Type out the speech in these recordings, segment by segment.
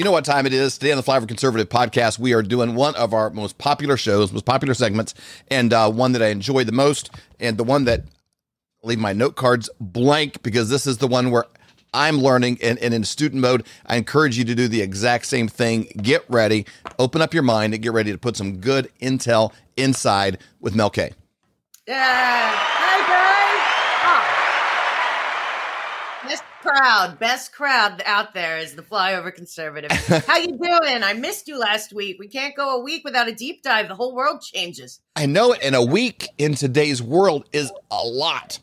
You know what time it is. Today on the Flyover Conservative podcast, we are doing one of our most popular shows, most popular segments, and uh, one that I enjoy the most, and the one that I leave my note cards blank because this is the one where I'm learning and, and, in student mode. I encourage you to do the exact same thing. Get ready, open up your mind, and get ready to put some good intel inside with Mel K. Yeah best crowd, best crowd out there is the flyover conservative. How you doing? I missed you last week. We can't go a week without a deep dive. The whole world changes. I know it. And a week in today's world is a lot.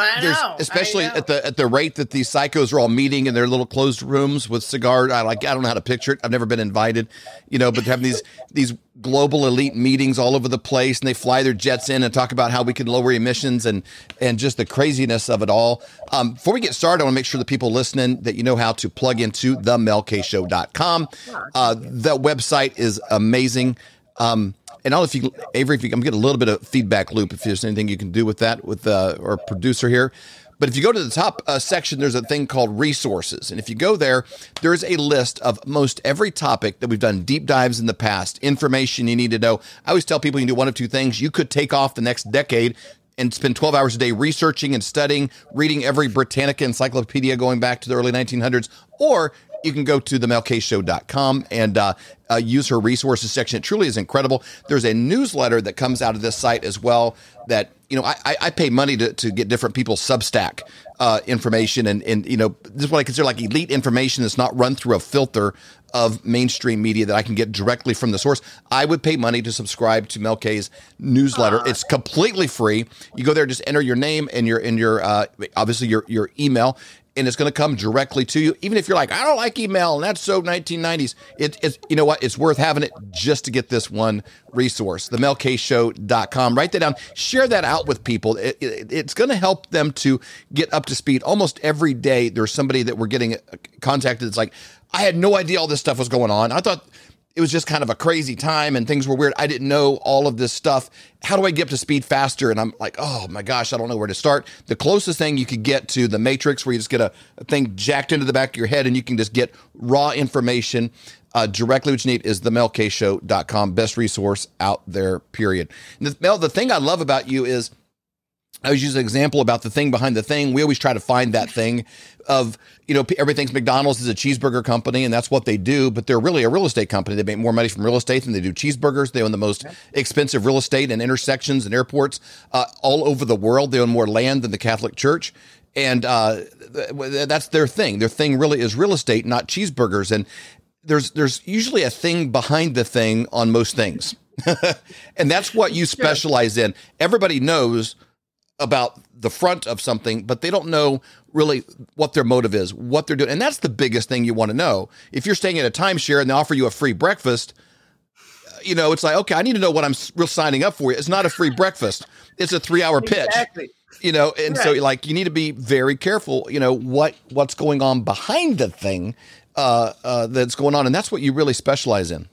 I There's, know, especially I know. at the at the rate that these psychos are all meeting in their little closed rooms with cigars. I like I don't know how to picture it. I've never been invited, you know, but having these these global elite meetings all over the place, and they fly their jets in and talk about how we can lower emissions and and just the craziness of it all. Um, before we get started, I want to make sure the people listening that you know how to plug into the melkshow.com. Uh, the website is amazing. Um, and I don't if you, Avery, if you, I'm getting a little bit of feedback loop. If there's anything you can do with that with uh, our producer here, but if you go to the top uh, section, there's a thing called resources, and if you go there, there is a list of most every topic that we've done deep dives in the past, information you need to know. I always tell people you can do one of two things. You could take off the next decade and spend 12 hours a day researching and studying, reading every Britannica encyclopedia going back to the early 1900s, or you can go to themelkshow.com and uh, uh, use her resources section. It truly is incredible. There's a newsletter that comes out of this site as well that, you know, I, I pay money to, to get different people's Substack uh, information. And, and, you know, this is what I consider like elite information that's not run through a filter of mainstream media that I can get directly from the source. I would pay money to subscribe to Mel K's newsletter. It's completely free. You go there, just enter your name and your, and your, uh, obviously your, your email and it's going to come directly to you. Even if you're like, I don't like email and that's so 1990s, it, it's, you know what? It's worth having it just to get this one resource, themelkshow.com. Write that down, share that out with people. It, it, it's going to help them to get up to speed. Almost every day, there's somebody that we're getting uh, contacted It's like, I had no idea all this stuff was going on. I thought it was just kind of a crazy time and things were weird. I didn't know all of this stuff. How do I get up to speed faster? And I'm like, oh my gosh, I don't know where to start. The closest thing you could get to the Matrix, where you just get a, a thing jacked into the back of your head and you can just get raw information uh, directly, what you need is themelkshow.com. Best resource out there, period. And the, Mel, the thing I love about you is I was using an example about the thing behind the thing. We always try to find that thing of, you know, everything's McDonald's is a cheeseburger company and that's what they do, but they're really a real estate company. They make more money from real estate than they do cheeseburgers. They own the most expensive real estate and intersections and airports uh, all over the world. They own more land than the Catholic Church. And uh, that's their thing. Their thing really is real estate, not cheeseburgers. And there's there's usually a thing behind the thing on most things. and that's what you specialize in. Everybody knows about the front of something, but they don't know really what their motive is, what they're doing. And that's the biggest thing you want to know. If you're staying at a timeshare and they offer you a free breakfast, you know, it's like, okay, I need to know what I'm real signing up for. It's not a free breakfast. It's a three hour pitch. Exactly. You know, and right. so like you need to be very careful, you know, what what's going on behind the thing uh, uh, that's going on. And that's what you really specialize in.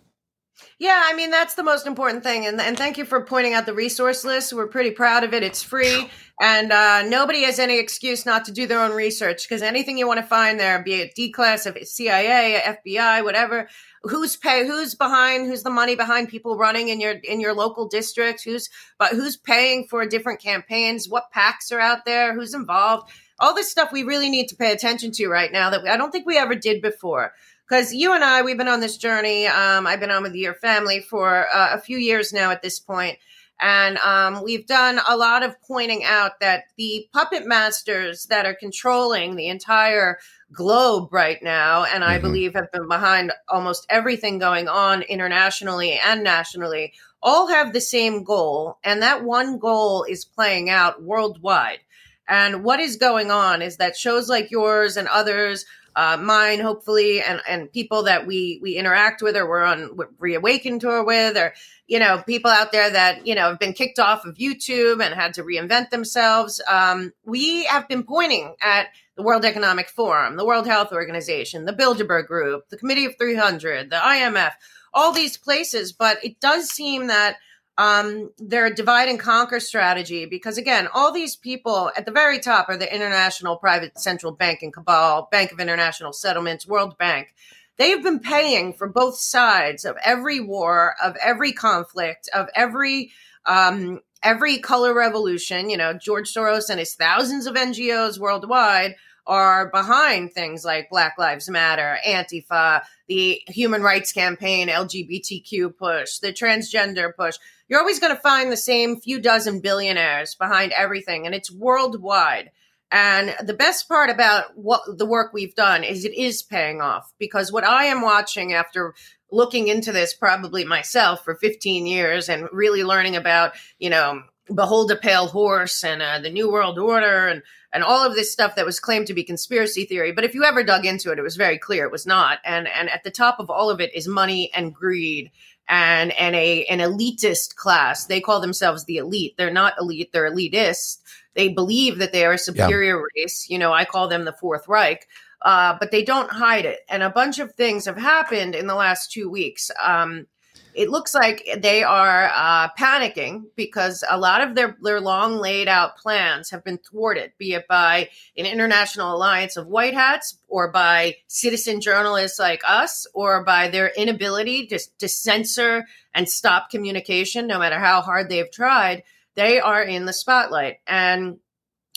Yeah, I mean that's the most important thing, and and thank you for pointing out the resource list. We're pretty proud of it. It's free, and uh, nobody has any excuse not to do their own research because anything you want to find there, be it D class of CIA, FBI, whatever, who's pay, who's behind, who's the money behind people running in your in your local district, who's but who's paying for different campaigns, what PACs are out there, who's involved, all this stuff we really need to pay attention to right now that we, I don't think we ever did before because you and I, we've been on this journey. Um, I've been on with your family for uh, a few years now at this point, and um, we've done a lot of pointing out that the puppet masters that are controlling the entire globe right now, and I mm-hmm. believe have been behind almost everything going on internationally and nationally, all have the same goal, and that one goal is playing out worldwide. And what is going on is that shows like yours and others uh, mine, hopefully, and and people that we we interact with or we're on reawakened tour with, or you know people out there that you know have been kicked off of YouTube and had to reinvent themselves. Um, we have been pointing at the World Economic Forum, the World Health Organization, the Bilderberg Group, the Committee of 300, the IMF, all these places, but it does seem that um, their divide and conquer strategy because again all these people at the very top are the international private central bank and cabal bank of international settlements world bank They have been paying for both sides of every war, of every conflict, of every um, every color revolution. You know, George Soros and his thousands of NGOs worldwide are behind things like Black Lives Matter, Antifa, the Human Rights Campaign, LGBTQ push, the transgender push. You're always going to find the same few dozen billionaires behind everything, and it's worldwide. And the best part about what the work we've done is it is paying off because what I am watching after looking into this probably myself for 15 years and really learning about, you know, Behold a Pale Horse and uh, the New World Order and and all of this stuff that was claimed to be conspiracy theory. But if you ever dug into it, it was very clear it was not. And and at the top of all of it is money and greed and and a an elitist class. They call themselves the elite. They're not elite. They're elitist. They believe that they are a superior yeah. race. You know, I call them the Fourth Reich. Uh, but they don't hide it. And a bunch of things have happened in the last two weeks. Um, it looks like they are uh, panicking because a lot of their, their long laid out plans have been thwarted, be it by an international alliance of white hats or by citizen journalists like us or by their inability to, to censor and stop communication, no matter how hard they've tried. They are in the spotlight. And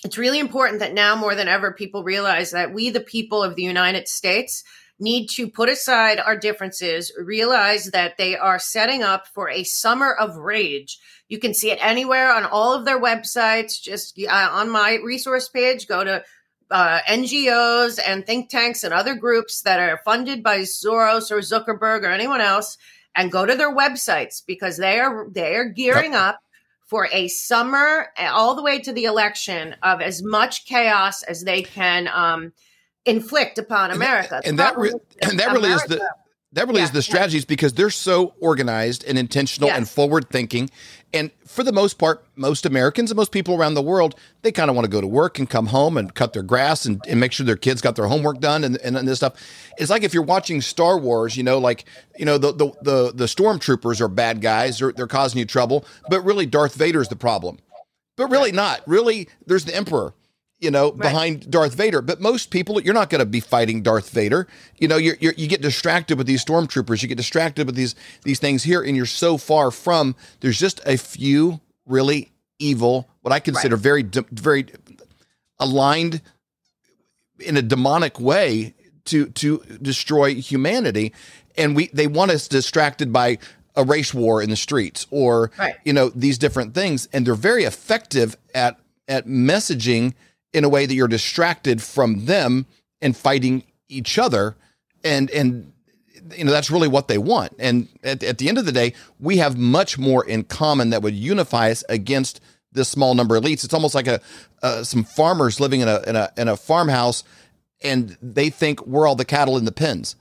it's really important that now more than ever people realize that we, the people of the United States, need to put aside our differences, realize that they are setting up for a summer of rage. You can see it anywhere on all of their websites. Just uh, on my resource page, go to uh, NGOs and think tanks and other groups that are funded by Soros or Zuckerberg or anyone else, and go to their websites because they are they are gearing yep. up for a summer all the way to the election of as much chaos as they can um, inflict upon America. And that, and that, re- and that really is the that really yeah, is the strategies because they're so organized and intentional yes. and forward thinking. And for the most part, most Americans and most people around the world, they kind of want to go to work and come home and cut their grass and, and make sure their kids got their homework done and, and, and, this stuff. It's like if you're watching Star Wars, you know, like, you know, the, the, the, the stormtroopers are bad guys, they're, they're causing you trouble, but really Darth Vader's the problem. But really not. Really, there's the Emperor you know, right. behind Darth Vader. But most people, you're not going to be fighting Darth Vader. You know, you're, you're, you get distracted with these stormtroopers. You get distracted with these these things here, and you're so far from. There's just a few really evil, what I consider right. very very aligned in a demonic way to to destroy humanity, and we they want us distracted by a race war in the streets or right. you know these different things, and they're very effective at at messaging in a way that you're distracted from them and fighting each other. And and you know that's really what they want. And at, at the end of the day we have much more in common that would unify us against this small number of elites. It's almost like a uh, some farmers living in a, in a in a farmhouse and they think we're all the cattle in the pens.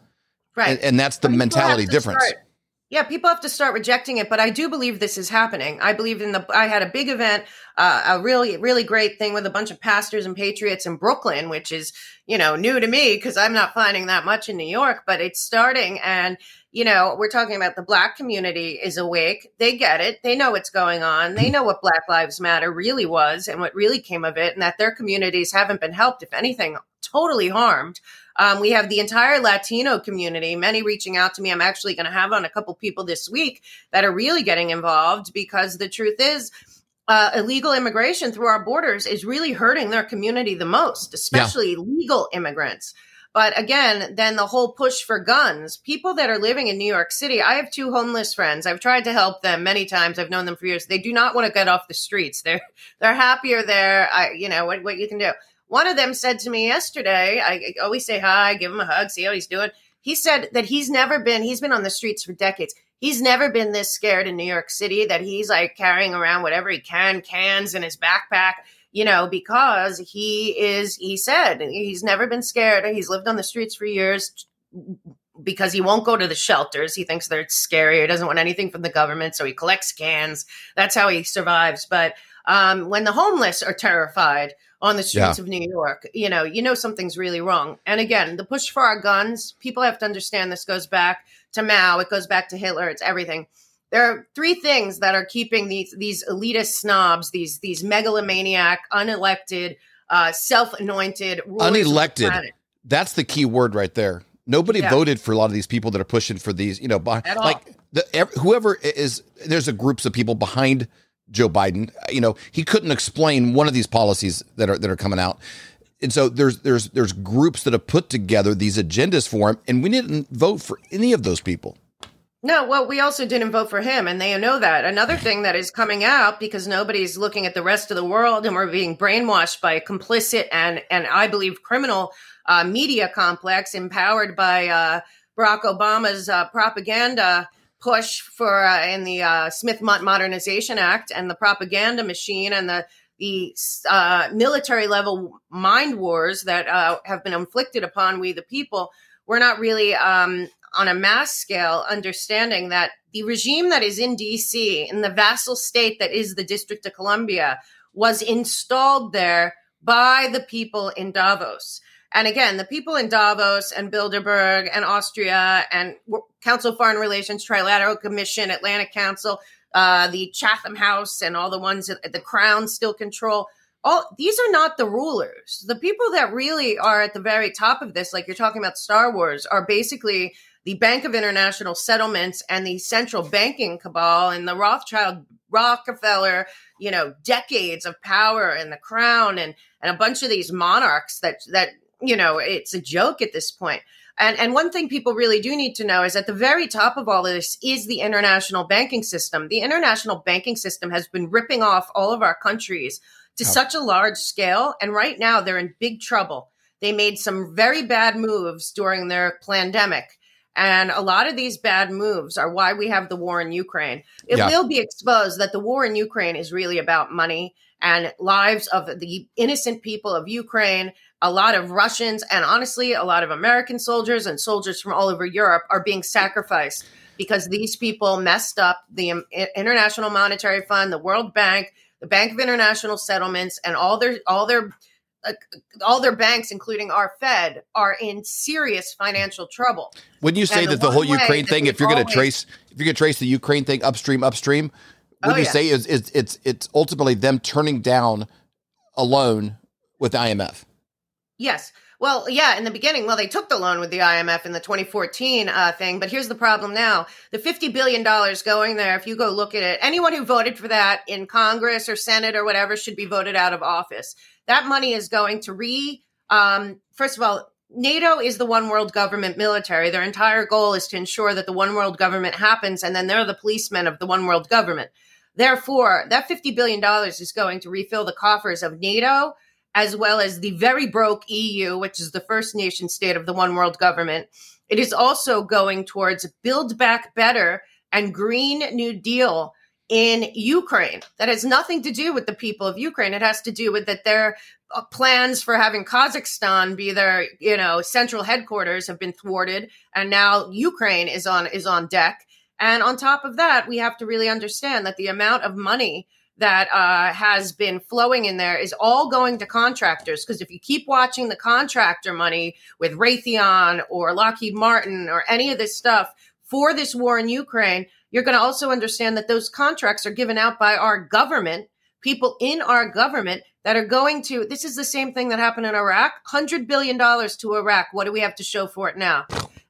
Right. And, and that's the mentality difference. start yeah, people have to start rejecting it, but I do believe this is happening. I believe in the. I had a big event, uh, a really, really great thing with a bunch of pastors and patriots in Brooklyn, which is, you know, new to me because I'm not finding that much in New York, but it's starting. And, you know, we're talking about the black community is awake. They get it. They know what's going on. They know what Black Lives Matter really was and what really came of it, and that their communities haven't been helped. If anything, totally harmed. Um, we have the entire Latino community, many reaching out to me. I'm actually going to have on a couple people this week that are really getting involved because the truth is, uh, illegal immigration through our borders is really hurting their community the most, especially yeah. legal immigrants. But again, then the whole push for guns. People that are living in New York City, I have two homeless friends. I've tried to help them many times. I've known them for years. They do not want to get off the streets. They're they're happier there. I, you know what what you can do. One of them said to me yesterday, I always say hi, give him a hug, see how he's doing. He said that he's never been, he's been on the streets for decades. He's never been this scared in New York City that he's like carrying around whatever he can, cans in his backpack, you know, because he is, he said, he's never been scared. He's lived on the streets for years because he won't go to the shelters. He thinks they're scary. He doesn't want anything from the government. So he collects cans. That's how he survives. But um, when the homeless are terrified on the streets yeah. of New York, you know, you know something's really wrong. And again, the push for our guns, people have to understand this goes back to Mao, it goes back to Hitler, it's everything. There are three things that are keeping these these elitist snobs, these these megalomaniac, unelected, uh, self-anointed, unelected. The That's the key word right there. Nobody Yeah. voted for a lot of these people that are pushing for these. You know, all. like the, whoever is there's a groups of people behind Joe Biden. You know, he couldn't explain one of these policies that are that are coming out. And so there's there's there's groups that have put together these agendas for him, and we didn't vote for any of those people. No, well, we also didn't vote for him, and they know that. Another thing that is coming out because nobody's looking at the rest of the world, and we're being brainwashed by a complicit and and I believe criminal uh, media complex empowered by uh, Barack Obama's uh, propaganda push for uh, in the uh, Smith Mo- Modernization Act and the propaganda machine and the the uh, military level mind wars that uh, have been inflicted upon we the people. We're not really um, on a mass scale understanding that the regime that is in DC, in the vassal state that is the District of Columbia, was installed there by the people in Davos. And again, the people in Davos and Bilderberg and Austria and Council of Foreign Relations, Trilateral Commission, Atlantic Council, uh, the Chatham House, and all the ones that the Crown still control. All these are not the rulers. The people that really are at the very top of this, like you're talking about Star Wars, are basically the Bank of International Settlements and the central banking cabal and the Rothschild Rockefeller, you know, decades of power and the crown and and a bunch of these monarchs that that you know, it's a joke at this point. And and one thing people really do need to know is at the very top of all of this is the international banking system. The international banking system has been ripping off all of our countries to Yep. such a large scale and right now they're in big trouble. They made some very bad moves during their pandemic. And a lot of these bad moves are why we have the war in Ukraine. It Yeah. will be exposed that the war in Ukraine is really about money and lives of the innocent people of Ukraine. A lot of Russians and honestly, a lot of American soldiers and soldiers from all over Europe are being sacrificed because these people messed up the International Monetary Fund, the World Bank, the Bank of International Settlements, and all their all their uh, all their banks, including our Fed, are in serious financial trouble. When you say And that the whole Ukraine thing, if you're going to trace, if you're going to trace the Ukraine thing upstream, upstream, what Oh, you yeah. say is, is it's it's ultimately them turning down a loan with the IMF. Yes. Well, yeah, in the beginning, well, they took the loan with the IMF in the 2014 uh, thing, but here's the problem now. The $50 billion going there, if you go look at it, anyone who voted for that in Congress or Senate or whatever should be voted out of office. That money is going to re, um, first of all, NATO is the one world government military. Their entire goal is to ensure that the one world government happens, and then they're the policemen of the one world government. Therefore, that $50 billion is going to refill the coffers of NATO as well as the very broke EU, which is the first nation state of the one world government. It is also going towards Build Back Better and Green New Deal in Ukraine. That has nothing to do with the people of Ukraine. It has to do with that their uh, plans for having Kazakhstan be their, you know, central headquarters have been thwarted, and now Ukraine is on is on deck. And on top of that, we have to really understand that the amount of money that uh, has been flowing in there is all going to contractors. Because if you keep watching the contractor money with Raytheon or Lockheed Martin or any of this stuff for this war in Ukraine, you're going to also understand that those contracts are given out by our government, people in our government that are going to. This is the same thing that happened in Iraq. Hundred billion dollars to Iraq. What do we have to show for it now?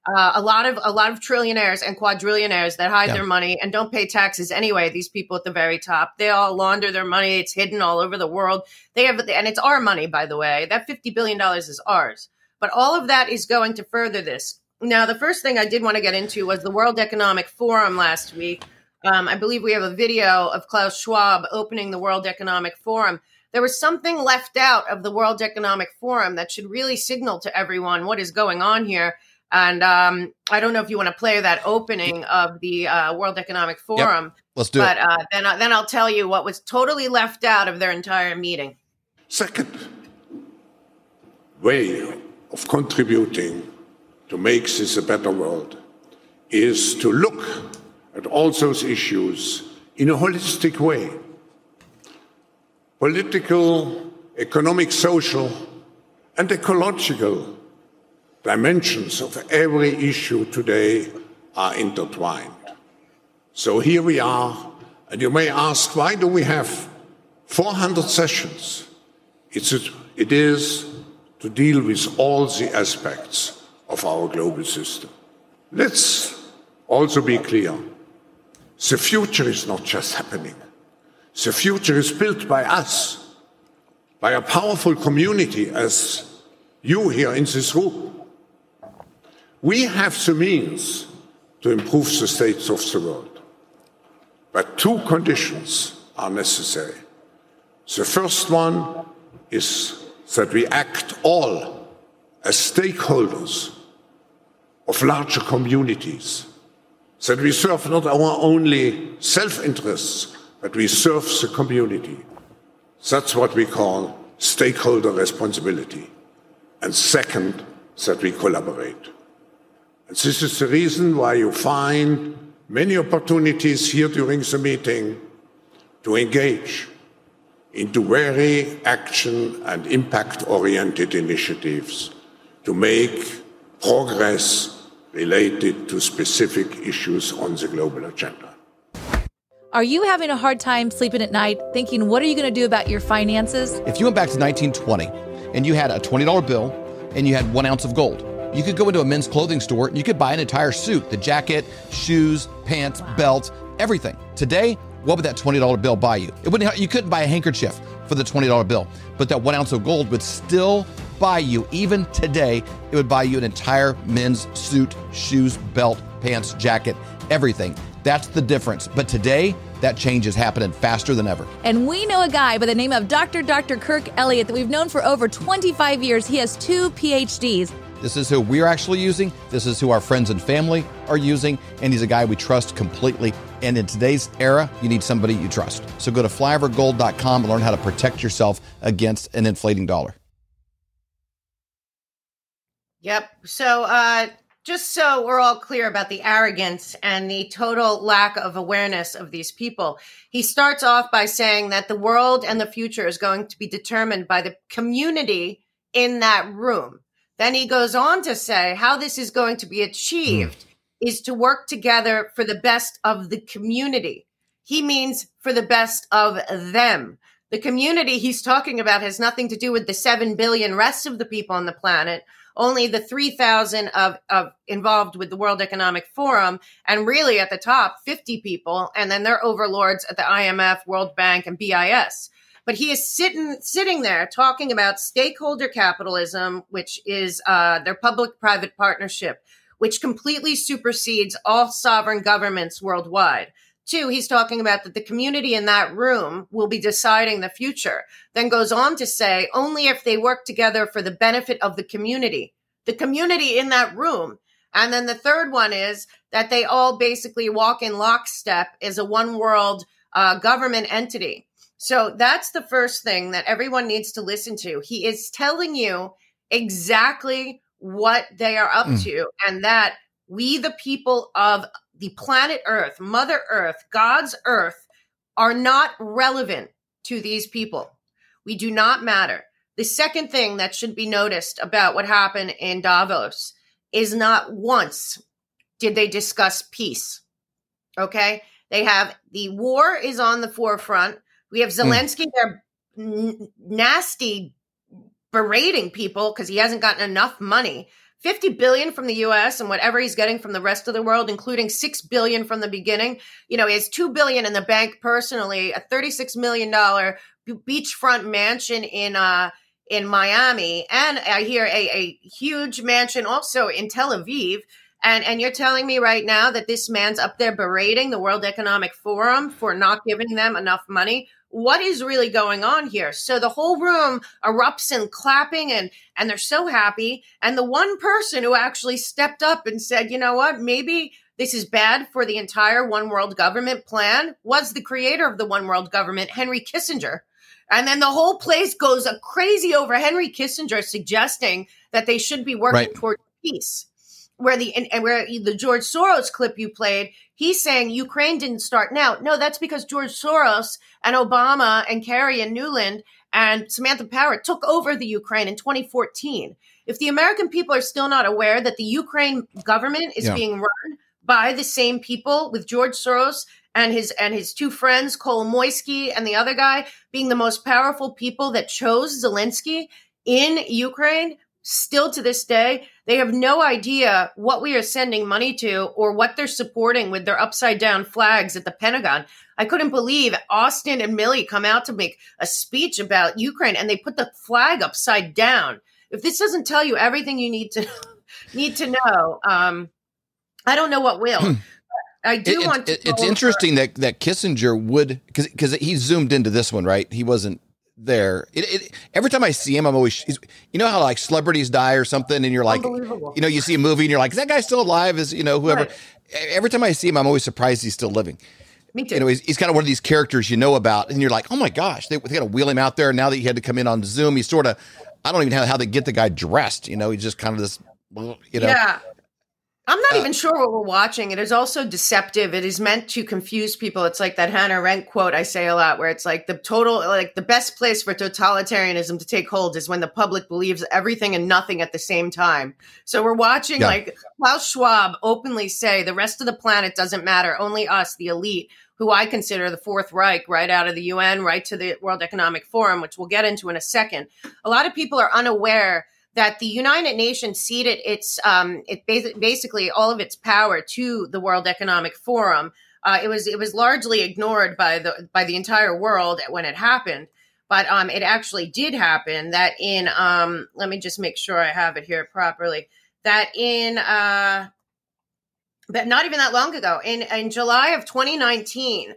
Uh, a lot of a lot of trillionaires and quadrillionaires that hide Yeah. their money and don't pay taxes anyway. These people at the very top, they all launder their money. It's hidden all over the world. They have, and it's our money, by the way. That fifty billion dollars is ours. But all of that is going to further this. Now, the first thing I did want to get into was the World Economic Forum last week. Um, I believe we have a video of Klaus Schwab opening the World Economic Forum. There was something left out of the World Economic Forum that should really signal to everyone what is going on here. And um, I don't know if you want to play that opening of the uh, World Economic Forum, Let's do but it. uh, then, I- then I'll tell you what was totally left out of their entire meeting. Second way of contributing to make this a better world is to look at all those issues in a holistic way. Political, economic, social, and ecological dimensions of every issue today are intertwined. So here we are, and you may ask, why do we have 400 sessions? It's it is to deal with all the aspects of our global system. Let's also be clear. The future is not just happening. The future is built by us, by a powerful community as you here in this room. We have the means to improve the states of the world. But two conditions are necessary. The first one is that we act all as stakeholders of larger communities, that we serve not our only self interests, but we serve the community. That's what we call stakeholder responsibility. And second, that we collaborate. And this is the reason why you find many opportunities here during the meeting to engage into very action and impact oriented initiatives to make progress related to specific issues on the global agenda. Are you having a hard time sleeping at night thinking, what are you going to do about your finances? If you went back to 1920 and you had a $20 bill and you had one ounce of gold, you could go into a men's clothing store and you could buy an entire suit the jacket, shoes, pants, belt, everything. Today, what would that $20 bill buy you? It wouldn't, you couldn't buy a handkerchief for the $20 bill, but that one ounce of gold would still buy you, even today, it would buy you an entire men's suit, shoes, belt, pants, jacket, everything. That's the difference. But today, that change is happening faster than ever. And we know a guy by the name of Dr. Dr. Kirk Elliott that we've known for over 25 years. He has two PhDs. This is who we're actually using. This is who our friends and family are using. And he's a guy we trust completely. And in today's era, you need somebody you trust. So go to flyovergold.com and learn how to protect yourself against an inflating dollar. Yep. So, uh, just so we're all clear about the arrogance and the total lack of awareness of these people, he starts off by saying that the world and the future is going to be determined by the community in that room. Then he goes on to say how this is going to be achieved mm. is to work together for the best of the community. He means for the best of them. The community he's talking about has nothing to do with the 7 billion rest of the people on the planet only the 3,000 of, of involved with the World Economic Forum, and really at the top, 50 people, and then their overlords at the IMF, World Bank, and BIS. But he is sitting sitting there talking about stakeholder capitalism, which is uh, their public-private partnership, which completely supersedes all sovereign governments worldwide. Two, he's talking about that the community in that room will be deciding the future. Then goes on to say only if they work together for the benefit of the community, the community in that room. And then the third one is that they all basically walk in lockstep as a one world uh, government entity. So that's the first thing that everyone needs to listen to. He is telling you exactly what they are up mm. to and that we, the people of the planet Earth, Mother Earth, God's Earth, are not relevant to these people. We do not matter. The second thing that should be noticed about what happened in Davos is not once did they discuss peace. Okay? They have the war is on the forefront. We have hmm. Zelensky mm. there n- nasty berating people because he hasn't gotten enough money. 50 billion from the US and whatever he's getting from the rest of the world, including 6 billion from the beginning. You know, he has 2 billion in the bank personally, a 36 million dollar beachfront mansion in uh in Miami, and I hear a, a huge mansion also in Tel Aviv. And and you're telling me right now that this man's up there berating the World Economic Forum for not giving them enough money what is really going on here? So the whole room erupts in clapping and and they're so happy. And the one person who actually stepped up and said, you know what, maybe this is bad for the entire one world government plan was the creator of the one world government, Henry Kissinger. And then the whole place goes crazy over Henry Kissinger suggesting that they should be working right. toward peace where the and, where the George Soros clip you played, he's saying Ukraine didn't start now. No, that's because George Soros and Obama and Kerry and Nuland and Samantha Power took over the Ukraine in 2014. If the American people are still not aware that the Ukraine government is yeah. being run by the same people with George Soros and his and his two friends Kolomoisky and the other guy being the most powerful people that chose Zelensky in Ukraine, still to this day, They have no idea what we are sending money to or what they're supporting with their upside down flags at the Pentagon. I couldn't believe Austin and Milley come out to make a speech about Ukraine and they put the flag upside down. If this doesn't tell you everything you need to need to know, um, I don't know what will. I do It- want to. it- it's interesting that that Kissinger would because because he zoomed into this one right. He wasn't there. It, it, every time I see him, I'm always he's, you know how like celebrities die or something, and you're like, you know, you see a movie and you're like, is that guy still alive? Is you know whoever. Right. Every time I see him, I'm always surprised he's still living. Me too. You know, he's, he's kind of one of these characters you know about, and you're like, oh my gosh, they, they got to wheel him out there. Now that he had to come in on Zoom, he's sort of, I don't even know how they get the guy dressed. You know, he's just kind of this, you know. Yeah. I'm not Uh, even sure what we're watching. It is also deceptive. It is meant to confuse people. It's like that Hannah Arendt quote I say a lot, where it's like the total, like the best place for totalitarianism to take hold is when the public believes everything and nothing at the same time. So we're watching Yeah. like Klaus Schwab openly say the rest of the planet doesn't matter, only us, the elite, who I consider the Fourth Reich, right out of the UN, right to the World Economic Forum, which we'll get into in a second. A lot of people are unaware that the United Nations ceded its um, it basi- basically all of its power to the World Economic Forum. Uh, it was it was largely ignored by the by the entire world when it happened, but um, it actually did happen. That in um, let me just make sure I have it here properly. That in uh, but not even that long ago, in in July of 2019,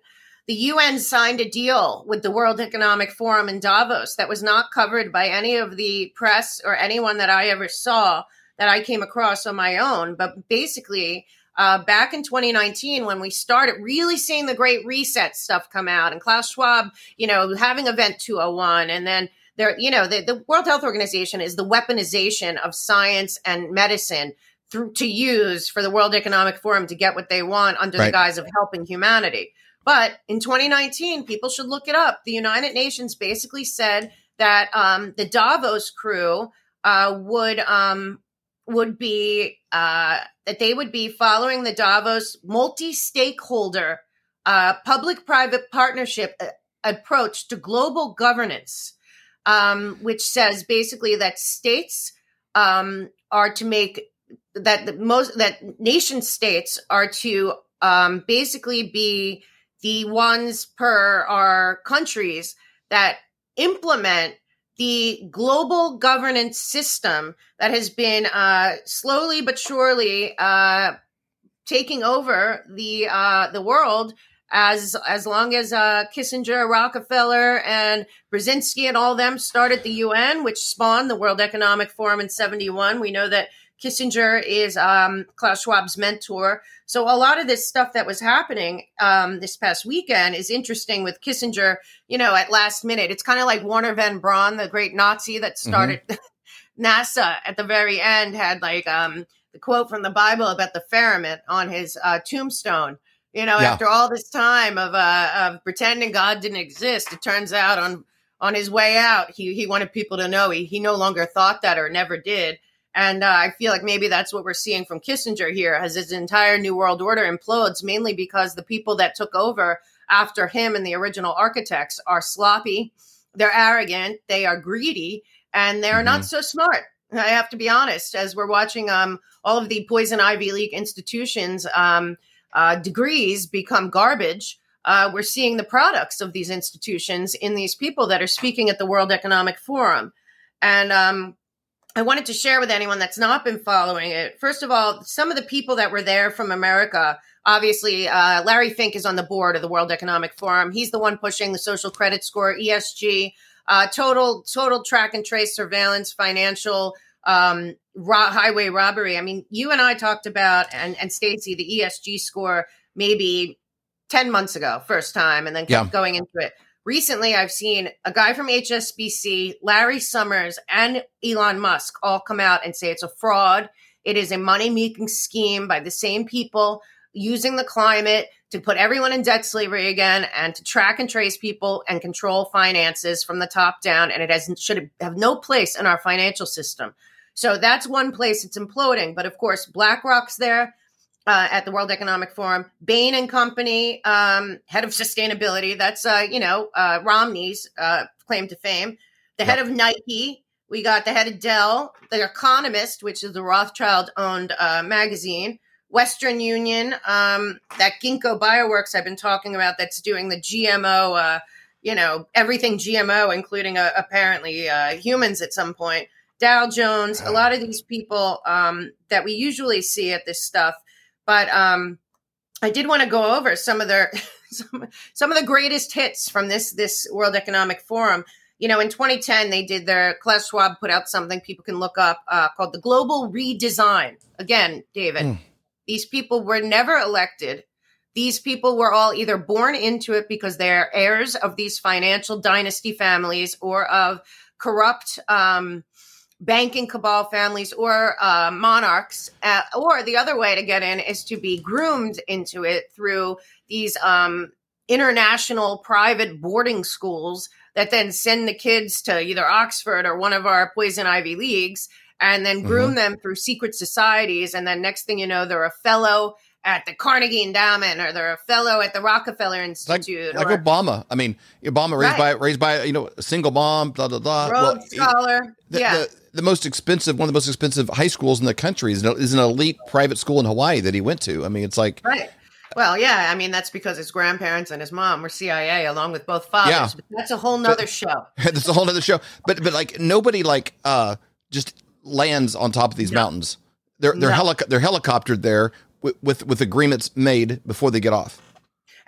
the UN signed a deal with the World Economic Forum in Davos that was not covered by any of the press or anyone that I ever saw that I came across on my own. But basically, uh, back in 2019, when we started really seeing the Great Reset stuff come out, and Klaus Schwab, you know, having Event 201, and then there, you know, the, the World Health Organization is the weaponization of science and medicine through to use for the World Economic Forum to get what they want under the guise of helping humanity. But in 2019, people should look it up. The United Nations basically said that um, the Davos crew uh, would um, would be uh, that they would be following the Davos multi-stakeholder uh, public-private partnership uh, approach to global governance, um, which says basically that states um, are to make that the most that nation states are to um, basically be the ones per our countries that implement the global governance system that has been uh, slowly but surely uh, taking over the uh, the world as as long as uh, Kissinger, Rockefeller, and Brzezinski and all them started the UN, which spawned the World Economic Forum in '71. We know that Kissinger is um, Klaus Schwab's mentor. So a lot of this stuff that was happening um, this past weekend is interesting with Kissinger. You know, at last minute, it's kind of like Wernher von Braun, the great Nazi that started NASA. At the very end, had like um, the quote from the Bible about the firmament on his uh, tombstone. You know, Yeah. after all this time of uh, of pretending God didn't exist, it turns out on on his way out, he he wanted people to know he he no longer thought that or never did. And uh, I feel like maybe that's what we're seeing from Kissinger here, as his entire New World Order implodes, mainly because the people that took over after him and the original architects are sloppy, they're arrogant, they are greedy, and they're not so smart. I have to be honest. As we're watching um, all of the poison Ivy League institutions um, uh, degrees become garbage, uh, we're seeing the products of these institutions in these people that are speaking at the World Economic Forum. And um, I wanted to share with anyone that's not been following it. First of all, some of the people that were there from America, obviously, uh, Larry Fink is on the board of the World Economic Forum. He's the one pushing the social credit score, ESG, uh, total total track and trace surveillance, financial um, ro- highway robbery. I mean, you and I talked about and and Stacy the ESG score maybe ten months ago, first time, and then kept Yeah. going into it recently I've seen a guy from HSBC, Larry Summers, and Elon Musk all come out and say it's a fraud. It is a money making scheme by the same people using the climate to put everyone in debt slavery again and to track and trace people and control finances from the top down. And it has should have no place in our financial system. So that's one place it's imploding. But of course, BlackRock's there uh, at the World Economic Forum. Bain and Company, um, head of sustainability. That's uh, you know uh, Romney's uh, claim to fame. The head of Nike, We got the head of Dell, The Economist, which is the Rothschild owned uh, magazine, Western Union, um, that Ginkgo Bioworks I've been talking about that's doing the GMO, uh, you know, everything GMO, including uh, apparently uh, humans at some point. Dow Jones, a lot of these people um, that we usually see at this stuff. But um, I did want to go over some of their some, some of the greatest hits from this this World Economic Forum. You know, in 2010, they did their Klaus Schwab put out something people can look up uh, called the Global Redesign. Again, David, mm. these people were never elected. These people were all either born into it because they're heirs of these financial dynasty families or of corrupt um, banking cabal families or uh, monarchs, uh, or the other way to get in is to be groomed into it through these um, international private boarding schools that then send the kids to either Oxford or one of our poison ivy leagues and then groom mm-hmm. them through secret societies. And then next thing you know, they're a fellow at the Carnegie Endowment or they're a fellow at the Rockefeller Institute. Like, or, Obama. I mean, Obama raised right. by raised by you know a single mom, blah blah blah. Rhodes well, Scholar. The, yeah. The, the, most expensive, one of the most expensive high schools in the country is an, is an elite private school in Hawaii that he went to. I mean, it's like right. Well, yeah, I mean that's because his grandparents and his mom were CIA along with both fathers. Yeah. But that's a whole nother but, show. that's a whole nother show. But but like nobody like uh just lands on top of these no. mountains. They're they're no. helic- they're helicoptered there with, with, with agreements made before they get off.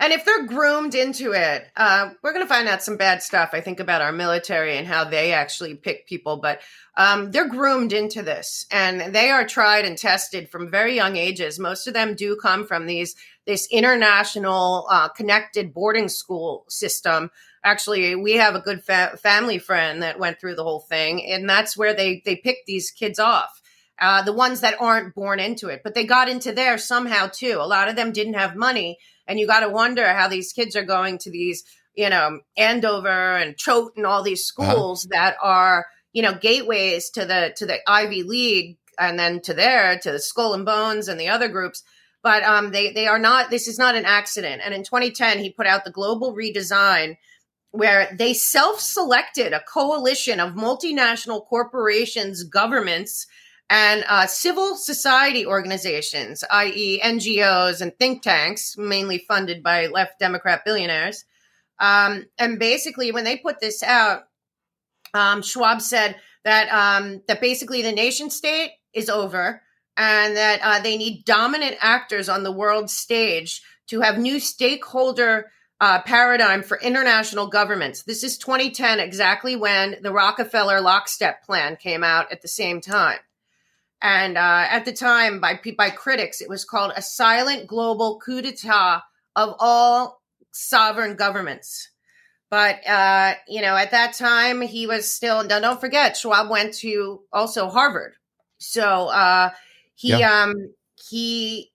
And if they're groomed into it, uh, we're going to find out some bad stuff. I think about our military and how they actually pick people, but um, they're groomed into this, and they are tried and tested from very young ages. Most of them do come from these this international uh, connected boarding school system. Actually, we have a good fa- family friend that went through the whole thing, and that's where they they pick these kids off uh, the ones that aren't born into it, but they got into there somehow too. A lot of them didn't have money, and you got to wonder how these kids are going to these, you know, Andover and Choate and all these uh-huh. schools uh-huh. that are, you know, gateways to the to the Ivy League, and then to there to the Skull and Bones and the other groups. But um, they they are not. This is not an accident. And in 2010, he put out the global redesign where they self selected a coalition of multinational corporations, governments, and uh, civil society organizations, i.e., NGOs and think tanks, mainly funded by left Democrat billionaires. Um, and basically, when they put this out, um, Schwab said that um, that basically the nation state is over, and that uh, they need dominant actors on the world stage to have new stakeholder uh, paradigm for international governments. This is 2010, exactly when the Rockefeller lockstep plan came out at the same time. And uh, at the time, by by critics, it was called a silent global coup d'état of all sovereign governments. But uh, you know, at that time, he was still. Now, don't forget, Schwab went to also Harvard, so uh, he yeah. um, he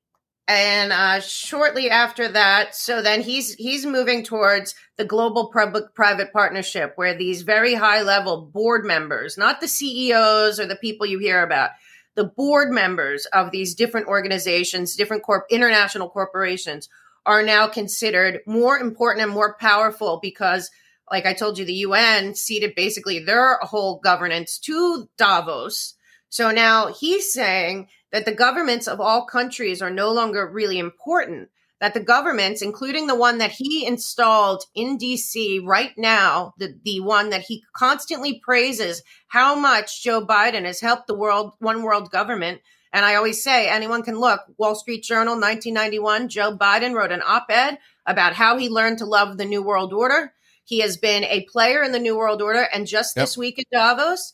and uh, shortly after that, so then he's he's moving towards the global public private partnership, where these very high level board members, not the CEOs or the people you hear about, the board members of these different organizations, different corp international corporations are now considered more important and more powerful because like I told you, the UN ceded basically their whole governance to Davos. So now he's saying that the governments of all countries are no longer really important that the governments, including the one that he installed in DC right now, the, the one that he constantly praises how much Joe Biden has helped the world, one world government. And I always say, anyone can look, Wall Street Journal, 1991, Joe Biden wrote an op ed about how he learned to love the New World Order. He has been a player in the New World Order. And just yep. this week at Davos,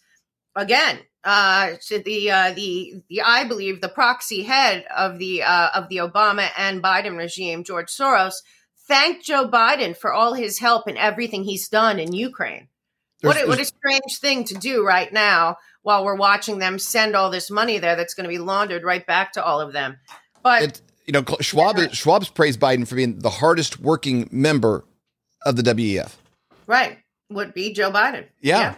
again, uh, to the uh, the the I believe the proxy head of the uh, of the Obama and Biden regime, George Soros, thanked Joe Biden for all his help and everything he's done in Ukraine. There's, what a, what a strange thing to do right now while we're watching them send all this money there that's going to be laundered right back to all of them. But it, you know, Schwab yeah. Schwab's praised Biden for being the hardest working member of the WEF. Right, would be Joe Biden. yeah. yeah.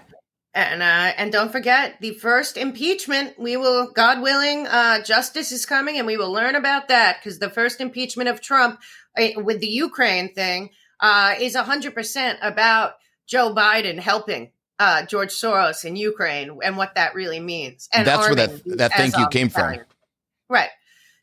And uh, and don't forget the first impeachment. We will, God willing, uh, justice is coming, and we will learn about that because the first impeachment of Trump uh, with the Ukraine thing uh, is hundred percent about Joe Biden helping uh, George Soros in Ukraine and what that really means. And That's where that that thank you came from. Right.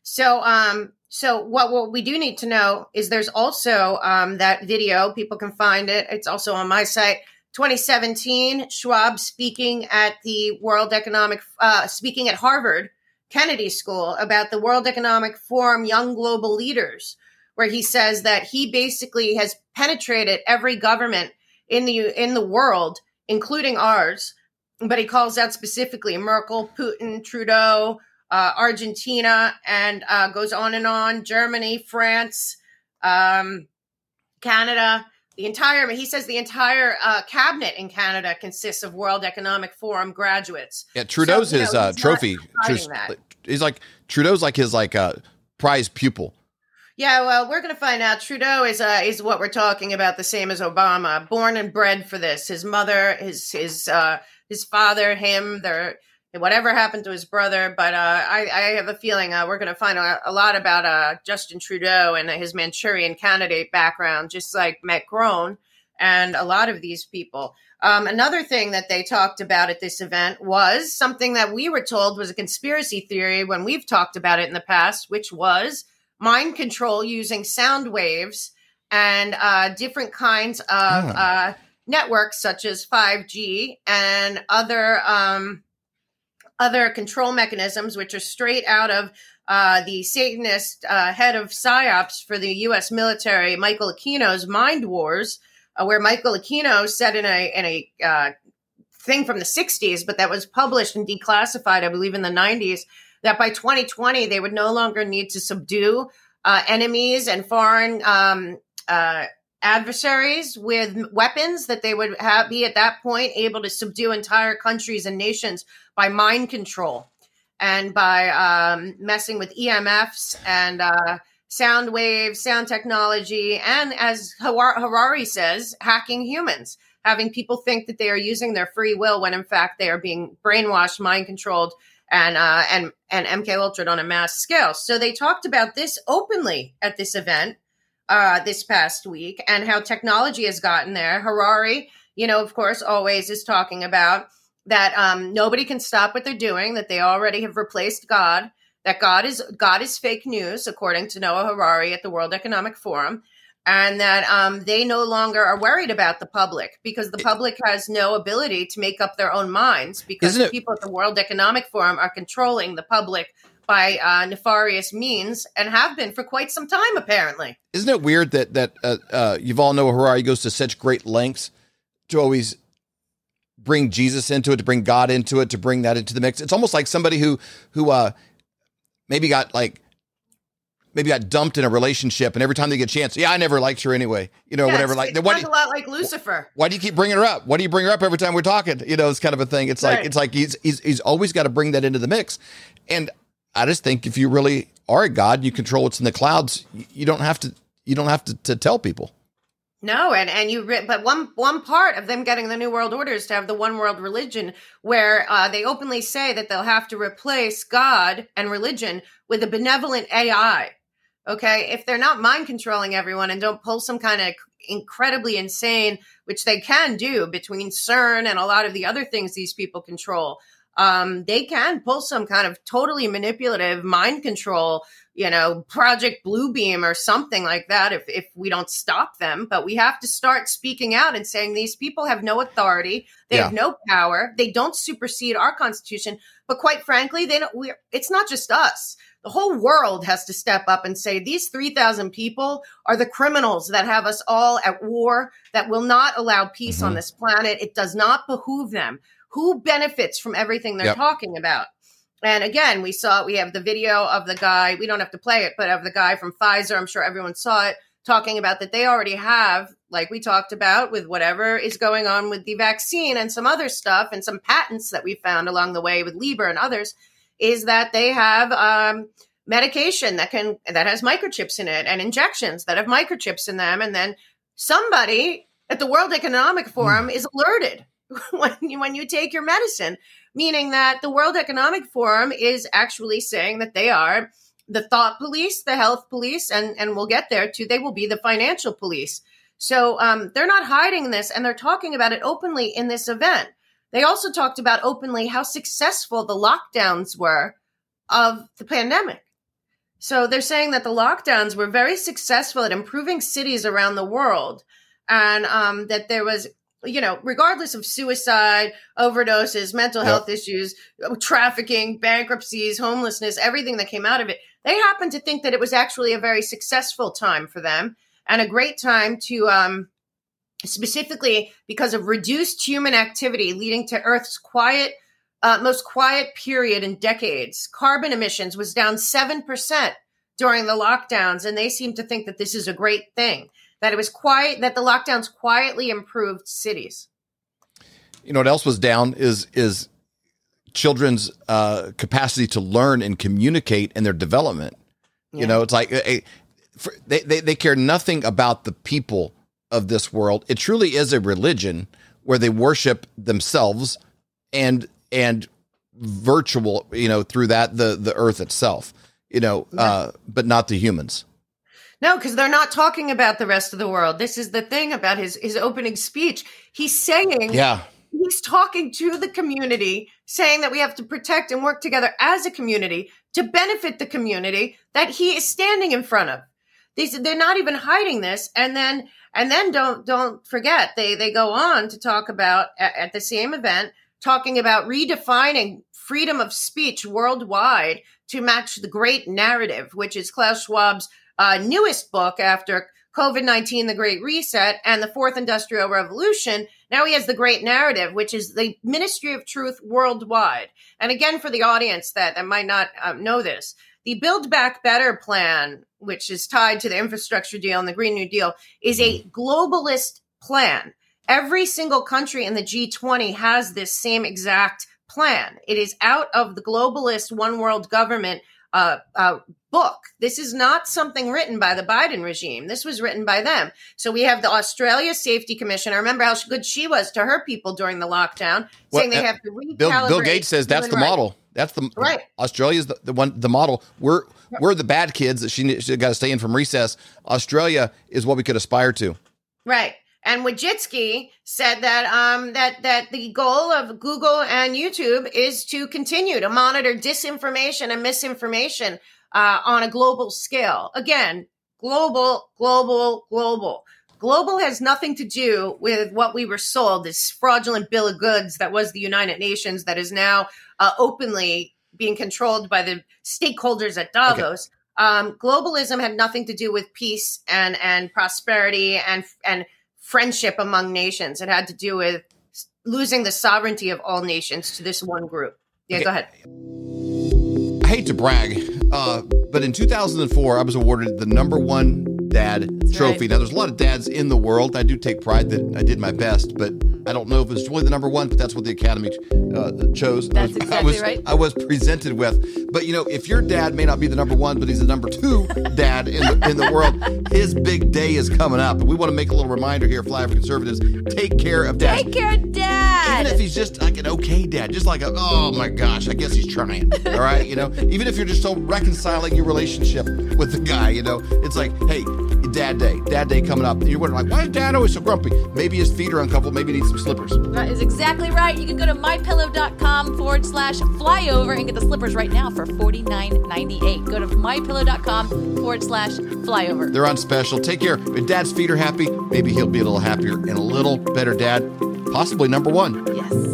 So, um, so what, what we do need to know is there's also um, that video. People can find it. It's also on my site. 2017, Schwab speaking at the World Economic, uh, speaking at Harvard Kennedy School about the World Economic Forum Young Global Leaders, where he says that he basically has penetrated every government in the in the world, including ours. But he calls out specifically Merkel, Putin, Trudeau, uh, Argentina, and uh, goes on and on. Germany, France, um, Canada, the entire. He says the entire uh, cabinet in Canada consists of World Economic Forum graduates. Yeah, Trudeau's So, his know, uh, he's trophy. that. he's like Trudeau's like his like uh, prize pupil. Yeah, well, we're going to find out. Trudeau is uh, is what we're talking about, the same as Obama. Born and bred for this. His mother, his his uh, his father, him, their whatever happened to his brother. But uh, I, I have a feeling uh, we're going to find a, a lot about uh, Justin Trudeau and his Manchurian candidate background, just like Macron and a lot of these people. Um, another thing that they talked about at this event was something that we were told was a conspiracy theory when we've talked about it in the past, which was mind control using sound waves and uh, different kinds of uh, networks such as 5G and other um, other control mechanisms, which are straight out of uh, the Satanist uh, head of psyops for the U.S. military, Michael Aquino's Mind Wars, uh, where Michael Aquino said in a in a uh, thing from the 60s, but that was published and declassified, I believe, in the 90s, that by 2020 they would no longer need to subdue uh, enemies and foreign um, uh, adversaries with weapons, that they would have, be at that point able to subdue entire countries and nations by mind control and by um, messing with EMFs and uh, sound waves, sound technology, and as Har- Harari says, hacking humans, having people think that they are using their free will when in fact they are being brainwashed, mind controlled, and uh, and and MK Ultra on a mass scale. So they talked about this openly at this event uh, this past week and how technology has gotten there. Harari, you know, of course, always is talking about that um, nobody can stop what they're doing, that they already have replaced God, that God is God is fake news, according to Noah Harari at the World Economic Forum, and that um, they no longer are worried about the public because the public has no ability to make up their own minds because it- people at the World Economic Forum are controlling the public by uh, nefarious means and have been for quite some time, apparently. Isn't it weird that that uh, uh, Yuval Noah Harari goes to such great lengths to always bring Jesus into it, to bring God into it, to bring that into the mix? It's almost like somebody who who uh, maybe got like maybe got dumped in a relationship, and every time they get a chance, yeah, I never liked her anyway, you know, Yeah, whatever. Like, then why do, a lot like Lucifer. why do you keep bringing her up? Why do you bring her up every time we're talking? You know, it's kind of a thing. It's like it's like he's he's he's always got to bring that into the mix, and I just think if you really are a god, you control what's in the clouds. You, don't have to you don't have to, to tell people. No, and and you, but one one part of them getting the new world order is to have the one world religion, where uh, they openly say that they'll have to replace God and religion with a benevolent AI. Okay, if they're not mind controlling everyone and don't pull some kind of incredibly insane, which they can do between CERN and a lot of the other things these people control, um, they can pull some kind of totally manipulative mind control you know, Project Bluebeam or something like that if, if we don't stop them. But we have to start speaking out and saying these people have no authority, they have no power, they don't supersede our Constitution. But quite frankly, they don't. We're, it's not just us. The whole world has to step up and say these 3,000 people are the criminals that have us all at war, that will not allow peace on Mhm. this planet. It does not behoove them. Who benefits from everything they're Yep. talking about? And again, we saw we have the video of the guy. We don't have to play it, but of the guy from Pfizer. I'm sure everyone saw it talking about that they already have, like we talked about, with whatever is going on with the vaccine and some other stuff and some patents that we found along the way with Lieber and others, is that they have um, medication that can that has microchips in it and injections that have microchips in them, and then somebody at the World Economic Forum is alerted when you, when you take your medicine meaning that the World Economic Forum is actually saying that they are the thought police, the health police, and, and we'll get there too. They will be the financial police. So um, they're not hiding this, and they're talking about it openly in this event. They also talked about openly how successful the lockdowns were of the pandemic. So they're saying that the lockdowns were very successful at improving cities around the world, and um, that there was, you know, regardless of suicide, overdoses, mental health yep. issues, trafficking, bankruptcies, homelessness, everything that came out of it, they happened to think that it was actually a very successful time for them and a great time to um, specifically because of reduced human activity leading to Earth's quiet, uh, most quiet period in decades. Carbon emissions was down 7% during the lockdowns, and they seem to think that this is a great thing, that it was quiet, that the lockdowns quietly improved cities. You know what else was down is is children's uh, capacity to learn and communicate and their development. Yeah. You know, it's like a, for, they, they, they care nothing about the people of this world. It truly is a religion where they worship themselves and and virtual, you know, through that the the earth itself, you know, yeah. uh, but not the humans. No, because they're not talking about the rest of the world. This is the thing about his his opening speech. He's saying, yeah, he's talking to the community, saying that we have to protect and work together as a community to benefit the community that he is standing in front of. These they're not even hiding this, and then and then don't don't forget they they go on to talk about at, at the same event talking about redefining freedom of speech worldwide to match the great narrative, which is Klaus Schwab's uh, newest book after COVID 19, The Great Reset, and the Fourth Industrial Revolution. Now he has The Great Narrative, which is the Ministry of Truth worldwide. And again, for the audience that, that might not uh, know this, the Build Back Better plan, which is tied to the infrastructure deal and the Green New Deal, is a globalist plan. Every single country in the G20 has this same exact plan. It is out of the globalist one world government uh, uh, book. This is not something written by the Biden regime. This was written by them. So we have the Australia Safety Commission. I remember how good she was to her people during the lockdown, saying they uh, have to recalibrate. Bill, Bill Gates says that's the model. That's the right. Australia's the, the one the model. We're we're the bad kids that she, she got to stay in from recess. Australia is what we could aspire to. Right. And Wojcicki said that um, that that the goal of Google and YouTube is to continue to monitor disinformation and misinformation uh, on a global scale. Again, global, global, global. Global has nothing to do with what we were sold, this fraudulent bill of goods that was the United Nations that is now uh, openly being controlled by the stakeholders at Davos. Okay. Um, globalism had nothing to do with peace and, and prosperity and, and friendship among nations. It had to do with losing the sovereignty of all nations to this one group. Yeah, okay. go ahead. I hate to brag, uh, but in 2004, I was awarded the number one dad That's trophy. Right. Now, there's a lot of dads in the world. I do take pride that I did my best, but I don't know if it's really the number one, but that's what the Academy uh, chose. That's I was, exactly I was, right. I was presented with. But you know, if your dad may not be the number one, but he's the number two dad in the, in the world, his big day is coming up. And we want to make a little reminder here, Flyover Conservatives: take care of dad. Take care of dad. Even if he's just like an okay dad, just like a oh my gosh, I guess he's trying. All right, you know, even if you're just so reconciling your relationship with the guy, you know, it's like, hey, Dad Day, Dad Day coming up. And you're wondering, like, why is Dad always so grumpy? Maybe his feet are uncomfortable. Maybe he needs some slippers. That is exactly right. You can go to mypillow.com forward slash flyover and get the slippers right now for $49.98. Go to mypillow.com forward slash flyover. They're on special. Take care. If Dad's feet are happy, maybe he'll be a little happier and a little better dad. Possibly number one. Yes.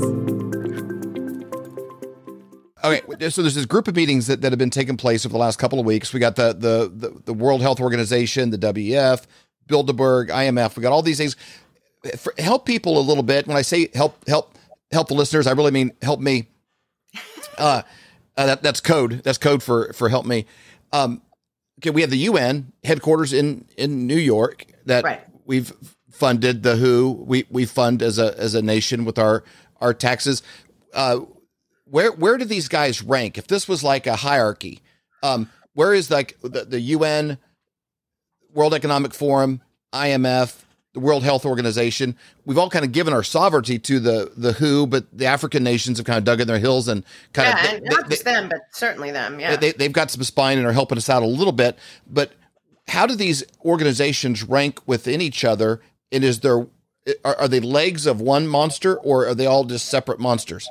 Okay, so there's this group of meetings that, that have been taking place over the last couple of weeks. We got the the the, the World Health Organization, the WEF, Bilderberg, IMF. We got all these things. For, help people a little bit. When I say help, help, help the listeners, I really mean help me. Uh, uh, that, that's code. That's code for for help me. Um, okay, we have the UN headquarters in in New York that right. we've funded. The WHO we we fund as a as a nation with our our taxes. Uh, where where do these guys rank? If this was like a hierarchy, um, where is like the, the UN, World Economic Forum, IMF, the World Health Organization? We've all kind of given our sovereignty to the the WHO, but the African nations have kind of dug in their heels and kind yeah, of they, not they, just they, them, but certainly them. Yeah, they, they've got some spine and are helping us out a little bit. But how do these organizations rank within each other? And is there are, are they legs of one monster or are they all just separate monsters?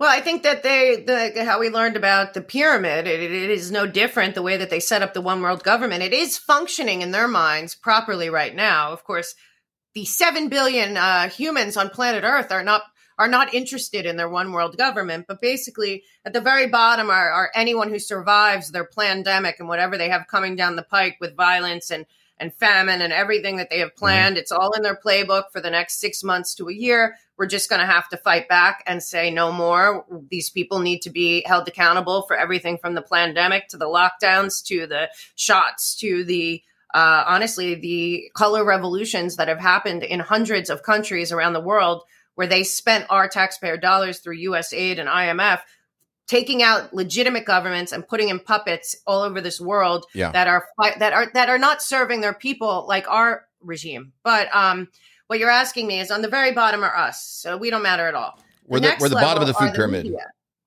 Well, I think that they, the, how we learned about the pyramid, it, it is no different the way that they set up the one world government. It is functioning in their minds properly right now. Of course, the seven billion uh, humans on planet Earth are not are not interested in their one world government. But basically, at the very bottom are, are anyone who survives their pandemic and whatever they have coming down the pike with violence and and famine and everything that they have mm-hmm. planned. Mm-hmm. It's all in their playbook for the next six months to a year. We're just going to have to fight back and say no more. These people need to be held accountable for everything from the pandemic to the lockdowns to the shots to the uh, honestly, the color revolutions that have happened in hundreds of countries around the world where they spent our taxpayer dollars through US aid and IMF taking out legitimate governments and putting in puppets all over this world yeah. that are that are that are not serving their people like our regime. But um, what you're asking me is on the very bottom are us, so we don't matter at all. We're the, we're the bottom of the food pyramid. Media.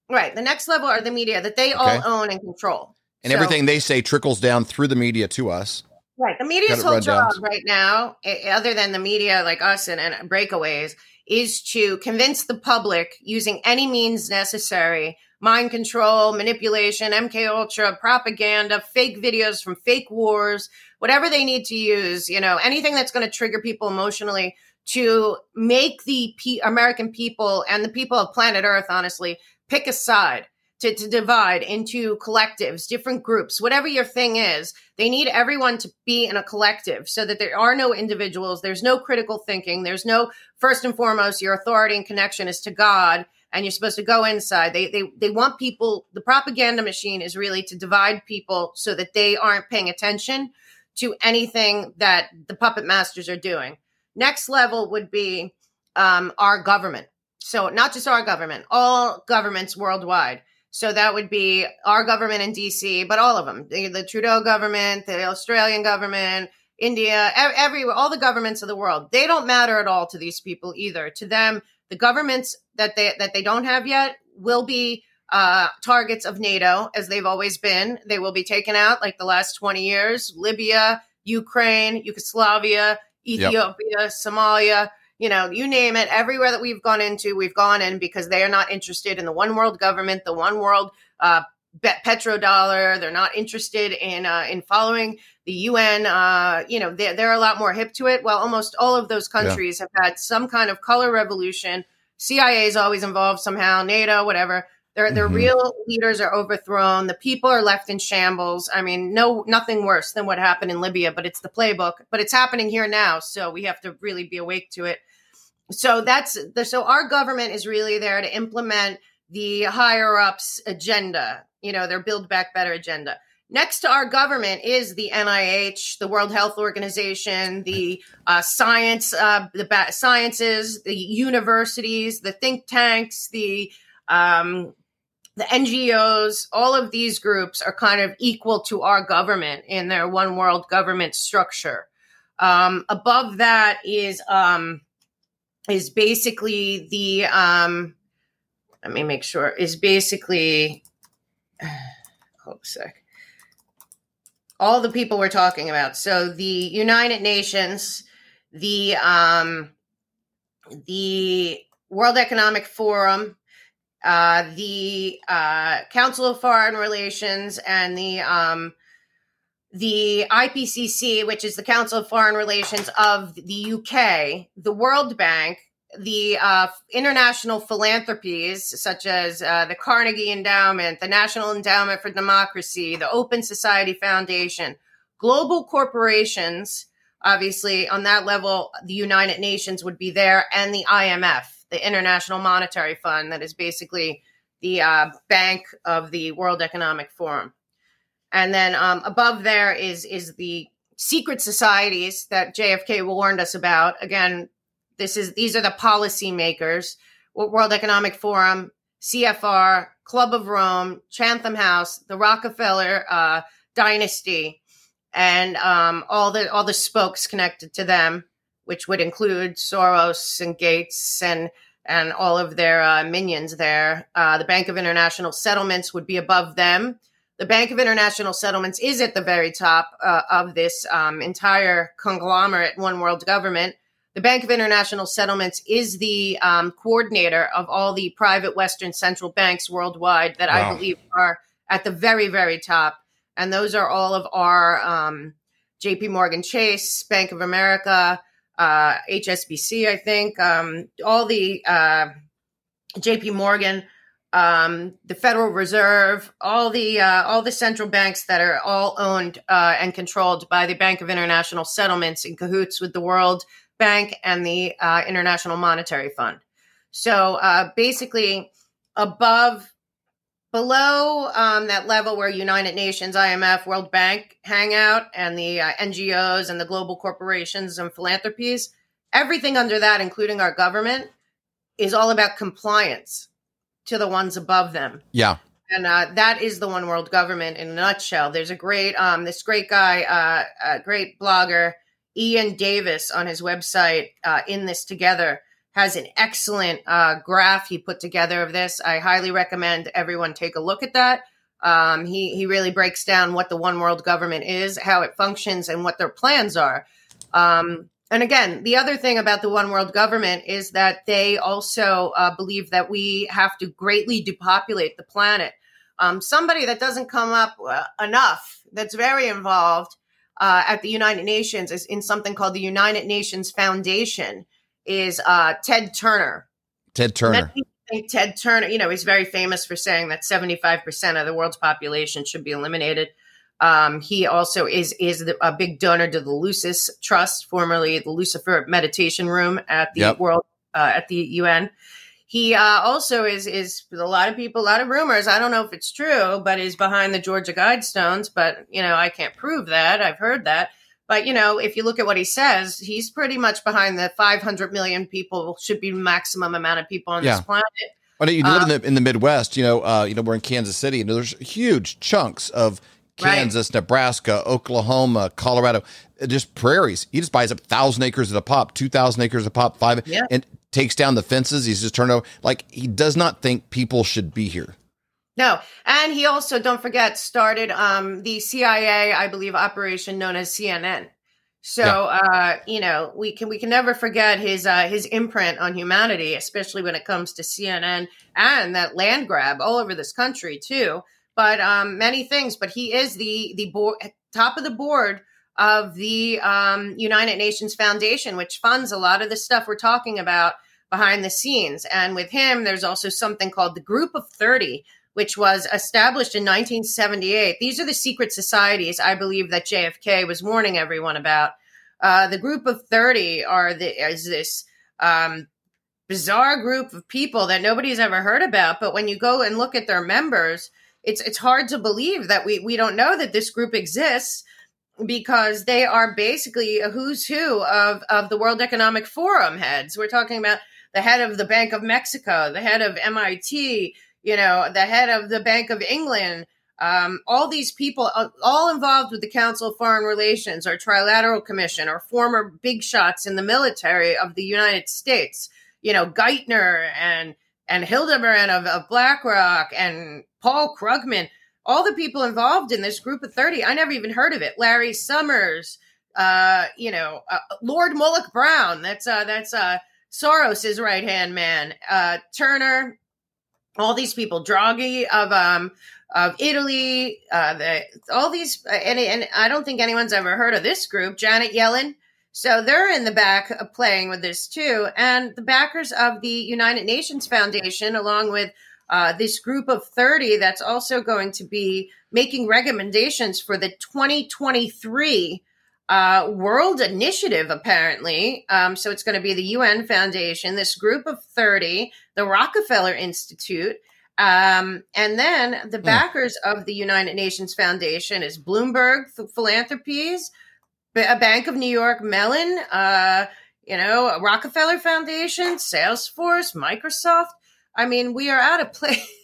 Right. The next level are the media that they okay. all own and control. And so, everything they say trickles down through the media to us. Right. The media's whole job right now, other than the media like us and, and breakaways, is to convince the public using any means necessary mind control manipulation mk ultra propaganda fake videos from fake wars whatever they need to use you know anything that's going to trigger people emotionally to make the P- american people and the people of planet earth honestly pick a side to, to divide into collectives, different groups, whatever your thing is. They need everyone to be in a collective so that there are no individuals. There's no critical thinking. There's no, first and foremost, your authority and connection is to God and you're supposed to go inside. They, they, they want people, the propaganda machine is really to divide people so that they aren't paying attention to anything that the puppet masters are doing. Next level would be um, our government. So, not just our government, all governments worldwide. So that would be our government in DC, but all of them the, the Trudeau government, the Australian government, India, everywhere, all the governments of the world. They don't matter at all to these people either. To them, the governments that they that they don't have yet will be uh, targets of NATO, as they've always been. They will be taken out like the last 20 years Libya, Ukraine, Yugoslavia, Ethiopia, yep. Somalia you know, you name it, everywhere that we've gone into, we've gone in because they are not interested in the one world government, the one world uh, petrodollar. They're not interested in uh, in following the UN. Uh, you know, they're, they're a lot more hip to it. Well, almost all of those countries yeah. have had some kind of color revolution. CIA is always involved somehow, NATO, whatever. Their their mm-hmm. real leaders are overthrown. The people are left in shambles. I mean, no nothing worse than what happened in Libya, but it's the playbook. But it's happening here now, so we have to really be awake to it. So that's the so our government is really there to implement the higher ups agenda, you know, their build back better agenda. Next to our government is the NIH, the World Health Organization, the uh, science, uh, the ba- sciences, the universities, the think tanks, the um, the NGOs, all of these groups are kind of equal to our government in their one world government structure. Um, above that is um, is basically the um, let me make sure is basically hold a sec. All the people we're talking about. So the United Nations, the um, the World Economic Forum, uh, the uh, Council of Foreign Relations and the um, the IPCC, which is the Council of Foreign Relations of the UK, the World Bank, the uh, international philanthropies such as uh, the Carnegie Endowment, the National Endowment for Democracy, the Open Society Foundation, global corporations. Obviously, on that level, the United Nations would be there, and the IMF the International Monetary Fund, that is basically the uh, bank of the World Economic Forum. And then um, above there is is the secret societies that JFK warned us about. Again, this is these are the policy makers: World Economic Forum, CFR, Club of Rome, Chatham House, the Rockefeller uh, dynasty, and um, all the all the spokes connected to them which would include Soros and Gates and and all of their uh, minions there. Uh, the Bank of International Settlements would be above them. The Bank of International Settlements is at the very top uh, of this um, entire conglomerate, one world government. The Bank of International Settlements is the um, coordinator of all the private Western central banks worldwide that wow. I believe are at the very, very top. And those are all of our um, JP Morgan Chase, Bank of America, uh, HSBC, I think, um, all the uh, JP Morgan, um, the Federal Reserve, all the uh, all the central banks that are all owned uh, and controlled by the Bank of International Settlements in cahoots with the World Bank and the uh, International Monetary Fund. So uh, basically, above, below um, that level where United Nations, IMF, World Bank hang out, and the uh, NGOs and the global corporations and philanthropies, everything under that, including our government, is all about compliance to the ones above them. Yeah. And uh, that is the one world government in a nutshell. There's a great, um, this great guy, uh, a great blogger Iain Davis on his website, uh, In This Together, has an excellent uh, graph he put together of this. I highly recommend everyone take a look at that. Um, he, he really breaks down what the one world government is, how it functions, and what their plans are. Um, and again, the other thing about the one world government is that they also uh, believe that we have to greatly depopulate the planet. Um, somebody that doesn't come up uh, enough, that's very involved, uh, at the United Nations is in something called the United Nations Foundation is uh, Ted Turner. Ted Turner. Ted Turner, you know, he's very famous for saying that 75% of the world's population should be eliminated. Um, he also is is the, a big donor to the Lucis Trust, formerly the Lucifer Meditation Room at the yep. World uh, at the UN. He uh, also is is a lot of people, a lot of rumors. I don't know if it's true, but is behind the Georgia Guidestones. But you know, I can't prove that. I've heard that. But you know, if you look at what he says, he's pretty much behind the 500 million people should be maximum amount of people on yeah. this planet. Well, you live um, in the in the Midwest. You know, uh, you know, we're in Kansas City, and there's huge chunks of Kansas, right. Nebraska, Oklahoma, Colorado, uh, just prairies. He just buys up thousand acres at a pop, two thousand acres a pop, five, yeah. and takes down the fences. He's just turned over. Like he does not think people should be here. No, and he also don't forget started um, the CIA, I believe, operation known as CNN. So yeah. uh, you know we can we can never forget his uh, his imprint on humanity, especially when it comes to CNN and that land grab all over this country too. But um, many things. But he is the the board, top of the board of the um, United Nations Foundation, which funds a lot of the stuff we're talking about behind the scenes. And with him, there's also something called the Group of 30, which was established in 1978. These are the secret societies I believe that JFK was warning everyone about. Uh, the Group of 30 are the, is this um, bizarre group of people that nobody's ever heard about. But when you go and look at their members, it's it's hard to believe that we we don't know that this group exists because they are basically a who's who of of the World Economic Forum heads. We're talking about the head of the Bank of Mexico, the head of MIT, you know, the head of the Bank of England. Um, all these people, uh, all involved with the Council of Foreign Relations or Trilateral Commission or former big shots in the military of the United States, you know, Geithner and and Hildebrand of, of BlackRock and Paul Krugman, all the people involved in this group of 30, I never even heard of it. Larry Summers, uh, you know, uh, Lord Malloch Brown, that's uh, that's uh, Soros' right hand man, uh, Turner, all these people, Draghi of um, of Italy, uh, the, all these, uh, and, and I don't think anyone's ever heard of this group. Janet Yellen, so they're in the back playing with this too, and the backers of the United Nations Foundation, along with uh, this group of 30 that's also going to be making recommendations for the 2023 uh, World Initiative, apparently. Um, so it's going to be the UN Foundation, this group of 30, the Rockefeller Institute. Um, and then the hmm. backers mm. of the United Nations Foundation is Bloomberg Philanthropies, a Bank of New York Mellon, uh, you know, Rockefeller Foundation, Salesforce, Microsoft. I mean, we are at a place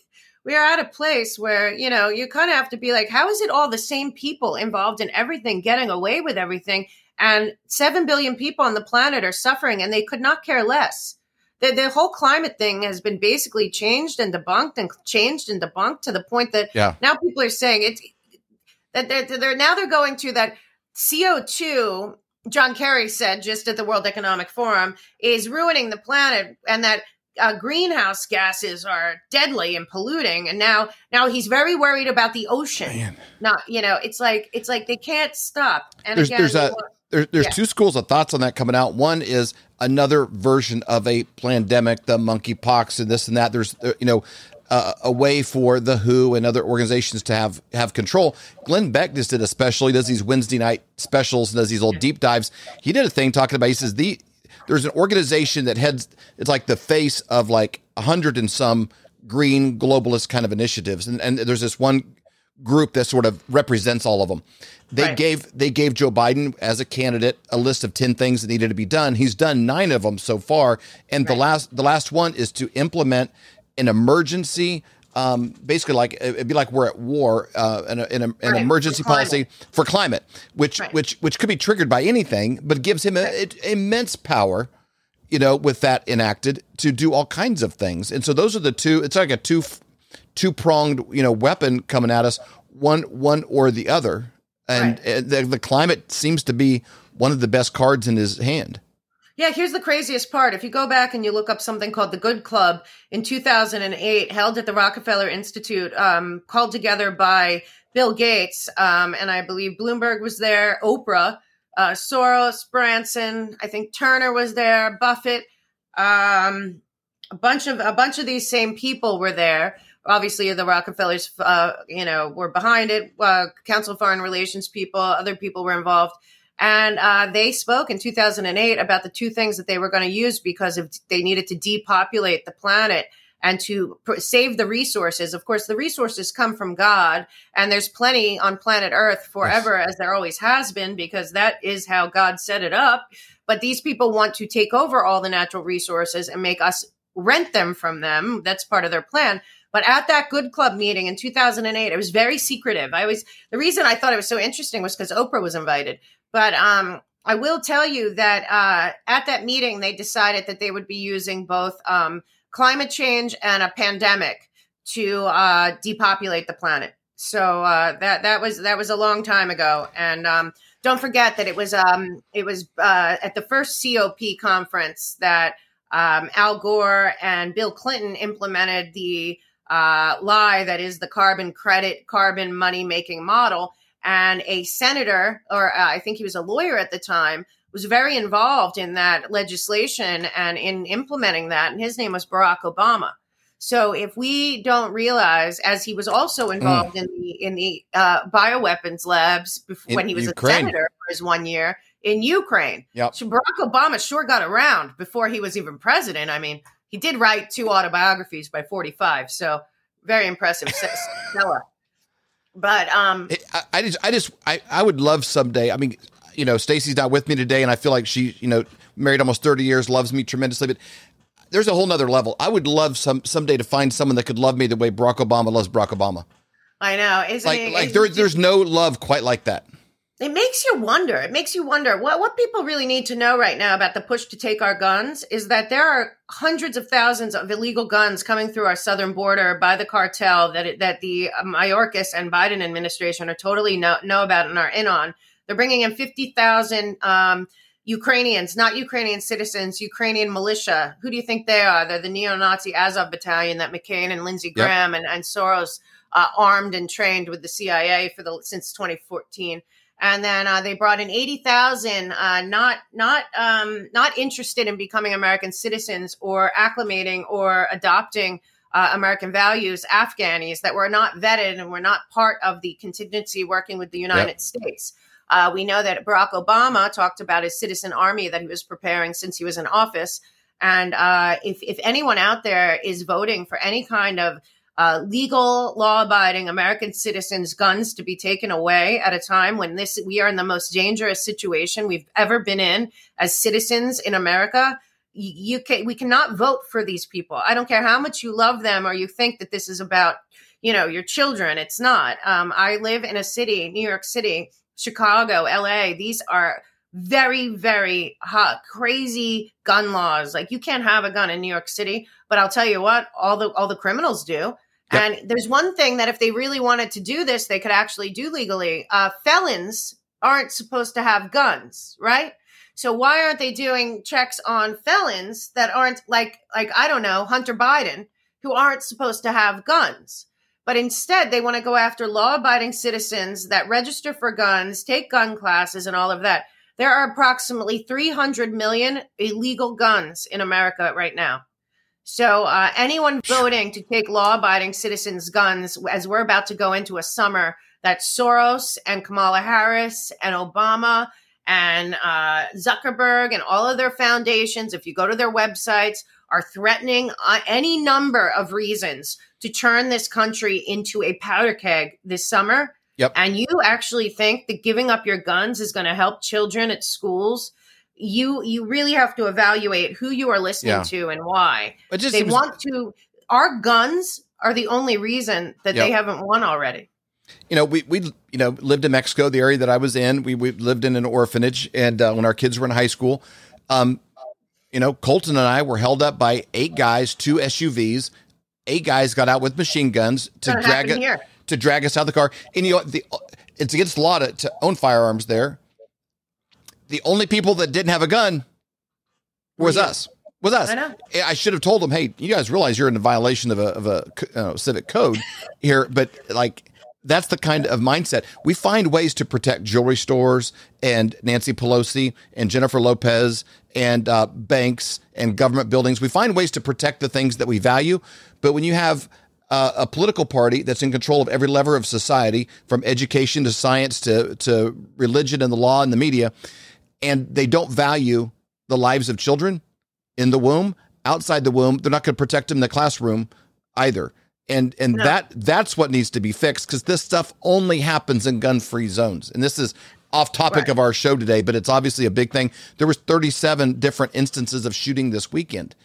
we are at a place where you know you kind of have to be like how is it all the same people involved in everything getting away with everything and 7 billion people on the planet are suffering and they could not care less the, the whole climate thing has been basically changed and debunked and changed and debunked to the point that yeah. now people are saying it's that they're, they're now they're going to that co2 John Kerry said just at the World Economic Forum is ruining the planet, and that uh, greenhouse gases are deadly and polluting. And now, now he's very worried about the ocean. Man. Not, you know, it's like it's like they can't stop. And There's again, there's a there, there's Yeah. two schools of thoughts on that coming out. One is another version of a pandemic, the monkeypox and this and that. There's you know uh, a way for the WHO and other organizations to have have control. Glenn Beck just did a special. He does these Wednesday night specials, and does these little deep dives. He did a thing talking about. He says the there's an organization that heads. It's like the face of like a hundred and some green globalist kind of initiatives, and and there's this one group that sort of represents all of them. They Right. gave they gave Joe Biden as a candidate a list of 10 things that needed to be done. He's done 9 of them so far and the last the last one is to implement an emergency um, basically like it'd be like we're at war uh, an, an, an Right, emergency for policy for climate which Right. which which could be triggered by anything but gives him a, it- immense power you know with that enacted to do all kinds of things. And so those are the two it's like a two two pronged you know weapon coming at us one one or the other. And Right. the, the climate seems to be one of the best cards in his hand Yeah, here's the craziest part. If you go back and you look up something called the Good Club in 2008, held at the Rockefeller Institute, um, called together by Bill Gates, um, and I believe Bloomberg was there, Oprah, uh, Soros, Branson, I think Turner was there, Buffett, um, a bunch of a bunch of these same people were there. Obviously, the Rockefellers, uh, you know, were behind it. Uh, Council of Foreign Relations people, other people were involved. And uh, they spoke in 2008 about the two things that they were going to use because of they needed to depopulate the planet and to pr- save the resources. Of course, the resources come from God, and there's plenty on planet Earth forever, as there always has been, because that is how God set it up. But these people want to take over all the natural resources and make us rent them from them. That's part of their plan. But at that Good Club meeting in 2008, it was very secretive. I always the reason I thought it was so interesting was because Oprah was invited. But um, I will tell you that uh, at that meeting, they decided that they would be using both um, climate change and a pandemic to uh, depopulate the planet. So uh, that that was that was a long time ago, and um, don't forget that it was um, it was uh, at the first COP conference that um, Al Gore and Bill Clinton implemented the uh, lie that is the carbon credit, carbon money making model. And a senator, or uh, I think he was a lawyer at the time, was very involved in that legislation and in implementing that. And his name was Barack Obama. So if we don't realize, as he was also involved in the in the uh, bioweapons labs bef- In when he was Ukraine. a senator for his one year in Ukraine, Yep. so Barack Obama sure got around before he was even president. I mean, he did write two autobiographies by 45, so very impressive fella. But um, It- I, I just, I just, I, I would love someday. I mean, you know, Stacy's not with me today, and I feel like she, you know, married almost thirty years, loves me tremendously. But there's a whole nother level. I would love some someday to find someone that could love me the way Barack Obama loves Barack Obama. I know, isn't Like, it? like there, there's no love quite like that. It makes you wonder. It makes you wonder what what people really need to know right now about the push to take our guns is that there are hundreds of thousands of illegal guns coming through our southern border by the cartel that it, that the uh, Mayorkas and Biden administration are totally know, know about and are in on. They're bringing in fifty thousand um, Ukrainians, not Ukrainian citizens, Ukrainian militia. Who do you think they are? They're the neo-Nazi Azov battalion that McCain and Lindsey Yep. Graham and, and Soros uh, armed and trained with the CIA for the since 2014 and then uh, they brought in eighty thousand, uh, not not um, not interested in becoming American citizens or acclimating or adopting uh, American values, Afghanis that were not vetted and were not part of the contingency working with the United Yep. States. Uh, we know that Barack Obama talked about his citizen army that he was preparing since he was in office. And uh, if, if anyone out there is voting for any kind of uh, legal, law-abiding American citizens' guns to be taken away at a time when this we are in the most dangerous situation we've ever been in as citizens in America. You, can we cannot vote for these people. I don't care how much you love them or you think that this is about you know your children. It's not. Um, I live in a city, New York City, Chicago, L.A. These are very very hot crazy gun laws like you can't have a gun in new york city but i'll tell you what all the all the criminals do and there's one thing that if they really wanted to do this they could actually do legally uh, felons aren't supposed to have guns, right? So why aren't they doing checks on felons that aren't like like I don't know, Hunter Biden, who aren't supposed to have guns? But instead, they want to go after law abiding citizens that register for guns, take gun classes, and all of that. There are approximately 300 million illegal guns in America right now. So, uh, anyone voting to take law abiding citizens' guns, as we're about to go into a summer that Soros and Kamala Harris and Obama and uh, Zuckerberg and all of their foundations, if you go to their websites, are threatening uh, any number of reasons to turn this country into a powder keg this summer. Yep. And you actually think that giving up your guns is going to help children at schools you you really have to evaluate who you are listening Yeah. to and why. It just They want to. Our guns are the only reason that they haven't won already. you know, we we you know lived in Mexico, the area that I was in. We we lived in an orphanage, and uh, when our kids were in high school, um, you know, Colton and I were held up by eight guys, two SUVs. Eight guys got out with machine guns to drag it to drag us out of the car. And you know, the it's against the law to, to own firearms there. The only people that didn't have a gun was you. us. Was us. I know. I should have told them, hey, you guys realize you're in violation of a of a uh, civic code here, but like that's the kind of mindset we find ways to protect jewelry stores and Nancy Pelosi and Jennifer Lopez and uh, banks and government buildings. We find ways to protect the things that we value, but when you have uh, a political party that's in control of every lever of society, from education to science to to religion and the law and the media, and they don't value the lives of children in the womb, outside the womb. They're not going to protect them in the classroom either. And and No. that that's what needs to be fixed because this stuff only happens in gun-free zones. And this is off topic Right. of our show today, but it's obviously a big thing. There was 37 different instances of shooting this weekend.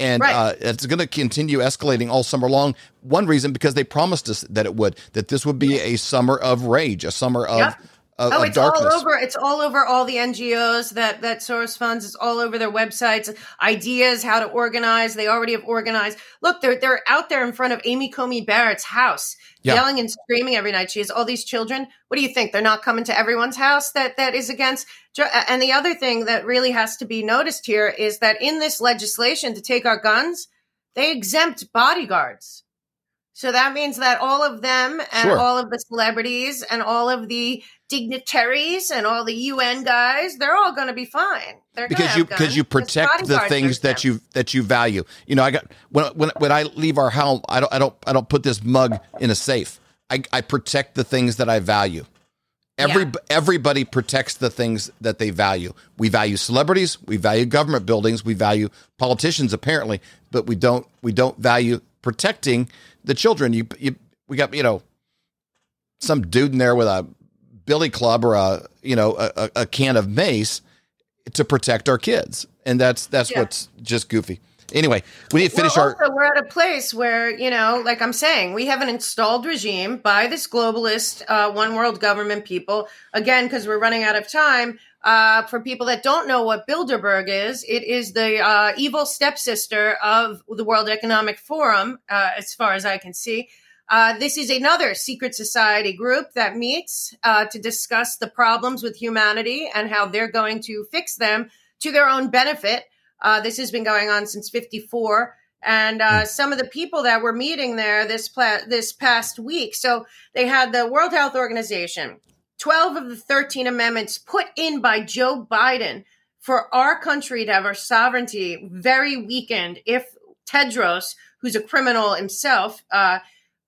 And Right. uh, it's going to continue escalating all summer long. One reason because they promised us that it would, that this would be a summer of rage, a summer of, Yep. Of, Oh, it's darkness. all over. It's all over all the NGOs that that Soros funds. It's all over their websites. Ideas how to organize. They already have organized. Look, they're they're out there in front of Amy Coney Barrett's house, Yeah. yelling and screaming every night. She has all these children. What do you think? They're not coming to everyone's house that that is against. Uh, and the other thing that really has to be noticed here is that in this legislation to take our guns, they exempt bodyguards. So that means that all of them and Sure. all of the celebrities and all of the dignitaries and all the UN guys, they're all going to be fine. They're because you because you protect the things that exempt. you that you value. You know, I got when when when I leave our home, I don't I don't I don't put this mug in a safe. I I protect the things that I value. Every Yeah. everybody protects the things that they value. We value celebrities, we value government buildings, we value politicians apparently, but we don't we don't value protecting the children. You you we got you know some dude in there with a billy club or a you know a, a- can of mace to protect our kids, and that's that's Yeah. what's just goofy. Anyway, we need to finish well, our. also, we're at a place where you know, like I'm saying, we have an installed regime by this globalist uh, one world government people. Again, because we're running out of time. Uh, for people that don't know what Bilderberg is, it is the uh, evil stepsister of the World Economic Forum, uh, as far as I can see. Uh, this is another secret society group that meets uh, to discuss the problems with humanity and how they're going to fix them to their own benefit. Uh, this has been going on since 54. And uh, some of the people that were meeting there this pla- this past week, so they had the World Health Organization, 12 of the 13 amendments put in by Joe Biden for our country to have our sovereignty very weakened if Tedros, who's a criminal himself, uh,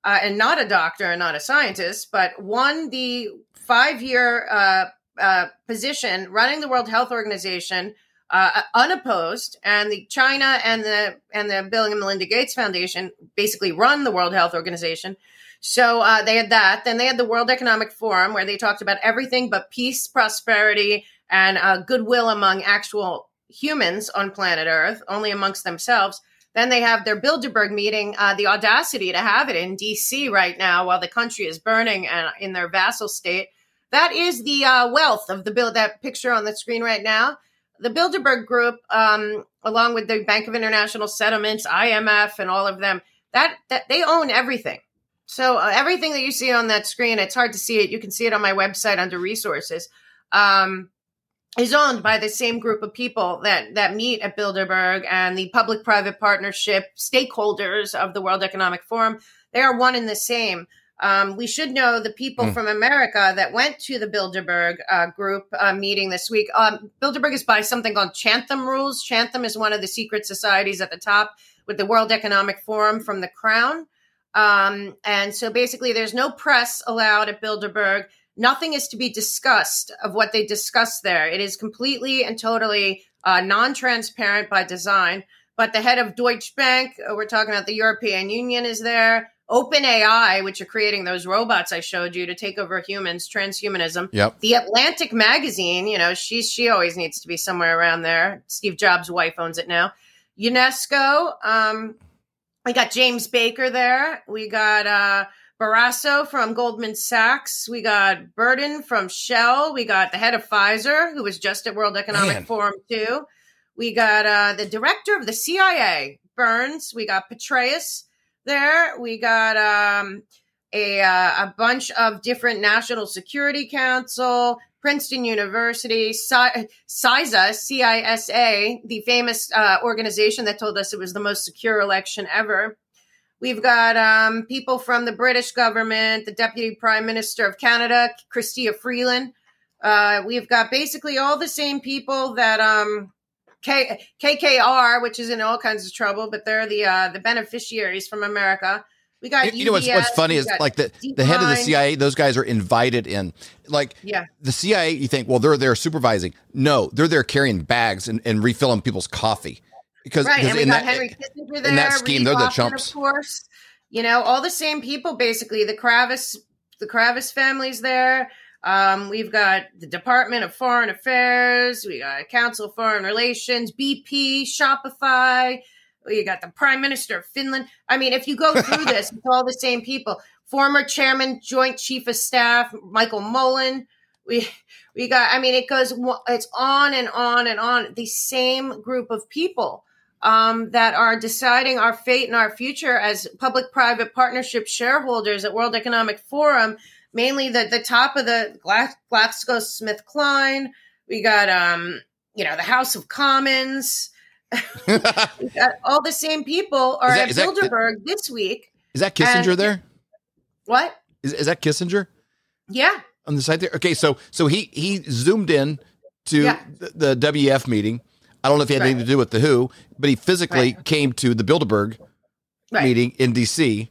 uh, and not a doctor and not a scientist, but won the five year uh, uh, position running the World Health Organization uh, unopposed, and the China and the and the Bill and Melinda Gates Foundation basically run the World Health Organization. So uh, they had that. Then they had the World Economic Forum where they talked about everything but peace, prosperity, and uh, goodwill among actual humans on planet Earth, only amongst themselves. Then they have their Bilderberg meeting, uh, the audacity to have it in DC right now while the country is burning and in their vassal state. That is the uh, wealth of the bill. That picture on the screen right now. The Bilderberg Group, um, along with the Bank of International Settlements, IMF, and all of them, that, that they own everything. So uh, everything that you see on that screen, it's hard to see it. You can see it on my website under resources. um, is owned by the same group of people that that meet at Bilderberg and the public-private partnership stakeholders of the World Economic Forum. They are one and the same. Um, we should know the people mm. from America that went to the Bilderberg uh, group uh, meeting this week. Um, Bilderberg is by something called Chatham Rules. Chatham is one of the secret societies at the top with the World Economic Forum from the Crown. Um, and so basically, there's no press allowed at Bilderberg. Nothing is to be discussed of what they discuss there. It is completely and totally uh, non transparent by design. But the head of Deutsche Bank, uh, we're talking about the European Union, is there. OpenAI, which are creating those robots I showed you to take over humans, transhumanism. Yep. The Atlantic magazine, you know, she's she always needs to be somewhere around there. Steve Jobs' wife owns it now. UNESCO, um, we got James Baker there. We got uh, Barrasso from Goldman Sachs. We got Burden from Shell. We got the head of Pfizer, who was just at World Economic Man. Forum too. We got uh, the director of the CIA, Burns. We got Petraeus there. We got um, a, uh, a bunch of different National Security Council, Princeton University, CISA, C-I-S-A, the famous uh, organization that told us it was the most secure election ever. We've got um, people from the British government, the Deputy Prime Minister of Canada, Chrystia Freeland. Uh, we've got basically all the same people that um, K- KKR, which is in all kinds of trouble, but they're the uh, the beneficiaries from America. We got. You, you know what's what's funny is like the the head of the CIA. Those guys are invited in. Like yeah, the CIA. You think well they're there supervising. No, they're there carrying bags and, and refilling people's coffee. Because right, and we got that, Henry Kissinger there. In that scheme, they're the chumps. Of course, you know all the same people. Basically, the Kravis the Kravis family's there. Um, we've got the Department of Foreign Affairs, we got Council of Foreign Relations, BP, Shopify, you got the Prime Minister of Finland. I mean, if you go through this, it's all the same people. Former Chairman, Joint Chief of Staff, Michael Mullen. We we got. I mean, it goes. It's on and on and on. The same group of people um, that are deciding our fate and our future as public-private partnership shareholders at World Economic Forum mainly the the top of the GlaxoSmithKline. We got um, you know, the House of Commons. All the same people are that, at Bilderberg that, this week. Is that Kissinger and, there? What? Is, is that Kissinger? Yeah. On the side there. Okay, so so he he zoomed in to yeah. the, the, WF meeting. I don't know if he had right. anything to do with the WHO, but he physically right. came to the Bilderberg right. meeting in DC.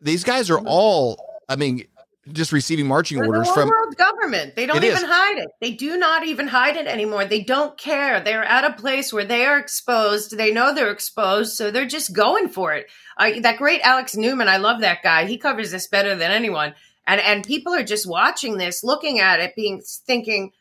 These guys are mm-hmm. all, I mean, just receiving marching They're orders the from world government. They don't even is. hide it. They do not even hide it anymore. They don't care. They're at a place where they are exposed. They know they're exposed, so they're just going for it. Uh, that great Alex Newman, I love that guy. He covers this better than anyone. And and people are just watching this, looking at it, being thinking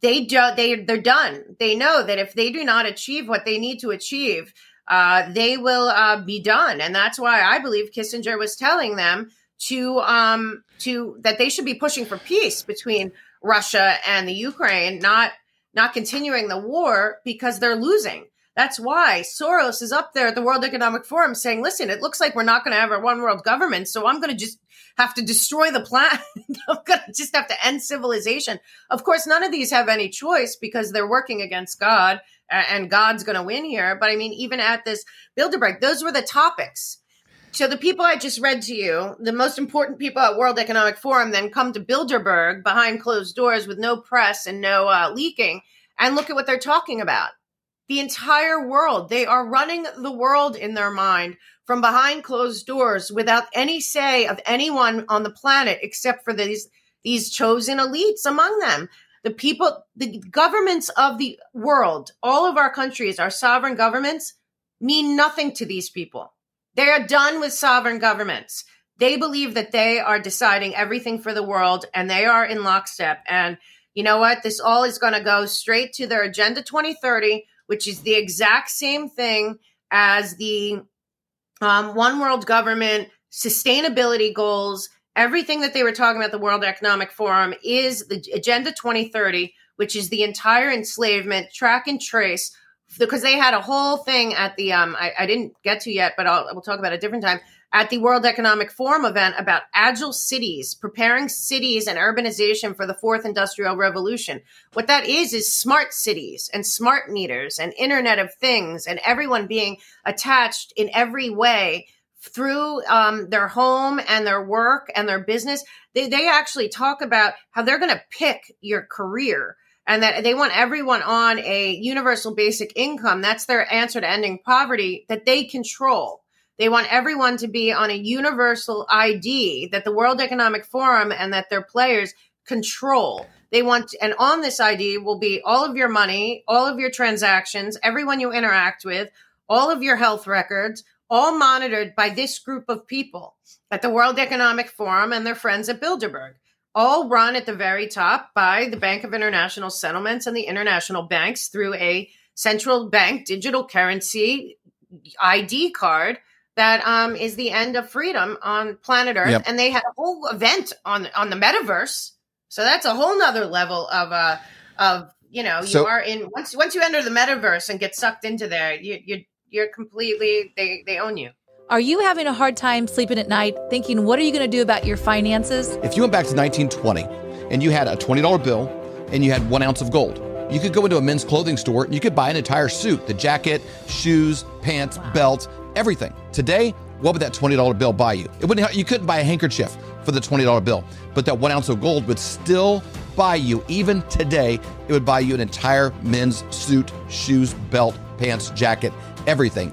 they do, they they're done. They know that if they do not achieve what they need to achieve, uh, they will uh, be done. And that's why I believe Kissinger was telling them to um to that they should be pushing for peace between Russia and the Ukraine, not not continuing the war because they're losing. That's why Soros is up there at the World Economic Forum saying, listen, it looks like we're not going to have a one world government. So I'm going to just have to destroy the planet. I'm going to just have to end civilization. Of course, none of these have any choice because they're working against God and God's going to win here. But I mean, even at this Bilderberg, those were the topics so the people I just read to you, the most important people at World Economic Forum, then come to Bilderberg behind closed doors with no press and no uh, leaking, and look at what they're talking about. The entire world, they are running the world in their mind from behind closed doors without any say of anyone on the planet except for these these chosen elites among them. The people, the governments of the world, all of our countries, our sovereign governments, mean nothing to these people they are done with sovereign governments. They believe that they are deciding everything for the world and they are in lockstep. And you know what? This all is going to go straight to their Agenda 2030, which is the exact same thing as the um, one world government sustainability goals. Everything that they were talking about the World Economic Forum is the Agenda 2030, which is the entire enslavement, track and trace because they had a whole thing at the um I, I didn't get to yet, but I'll we'll talk about a different time at the World Economic Forum event about agile cities, preparing cities and urbanization for the fourth industrial revolution. What that is is smart cities and smart meters and Internet of Things and everyone being attached in every way through um, their home and their work and their business. They, they actually talk about how they're going to pick your career and that they want everyone on a universal basic income. That's their answer to ending poverty that they control. They want everyone to be on a universal ID that the World Economic Forum and that their players control. They want, and on this ID will be all of your money, all of your transactions, everyone you interact with, all of your health records, all monitored by this group of people at the World Economic Forum and their friends at Bilderberg, all run at the very top by the Bank of International Settlements and the international banks through a central bank digital currency ID card that um, is the end of freedom on planet Earth, yep. and they had a whole event on on the metaverse. So that's a whole nother level of uh of you know so, you are in once once you enter the metaverse and get sucked into there, you you you're completely they they own you. Are you having a hard time sleeping at night, thinking what are you going to do about your finances? If you went back to 1920 and you had a twenty dollar bill and you had one ounce of gold. You could go into a men's clothing store and you could buy an entire suit, the jacket, shoes, pants, wow. belt, everything. Today, what would that $20 bill buy you? It wouldn't you couldn't buy a handkerchief for the $20 bill, but that one ounce of gold would still buy you, even today, it would buy you an entire men's suit, shoes, belt, pants, jacket, everything.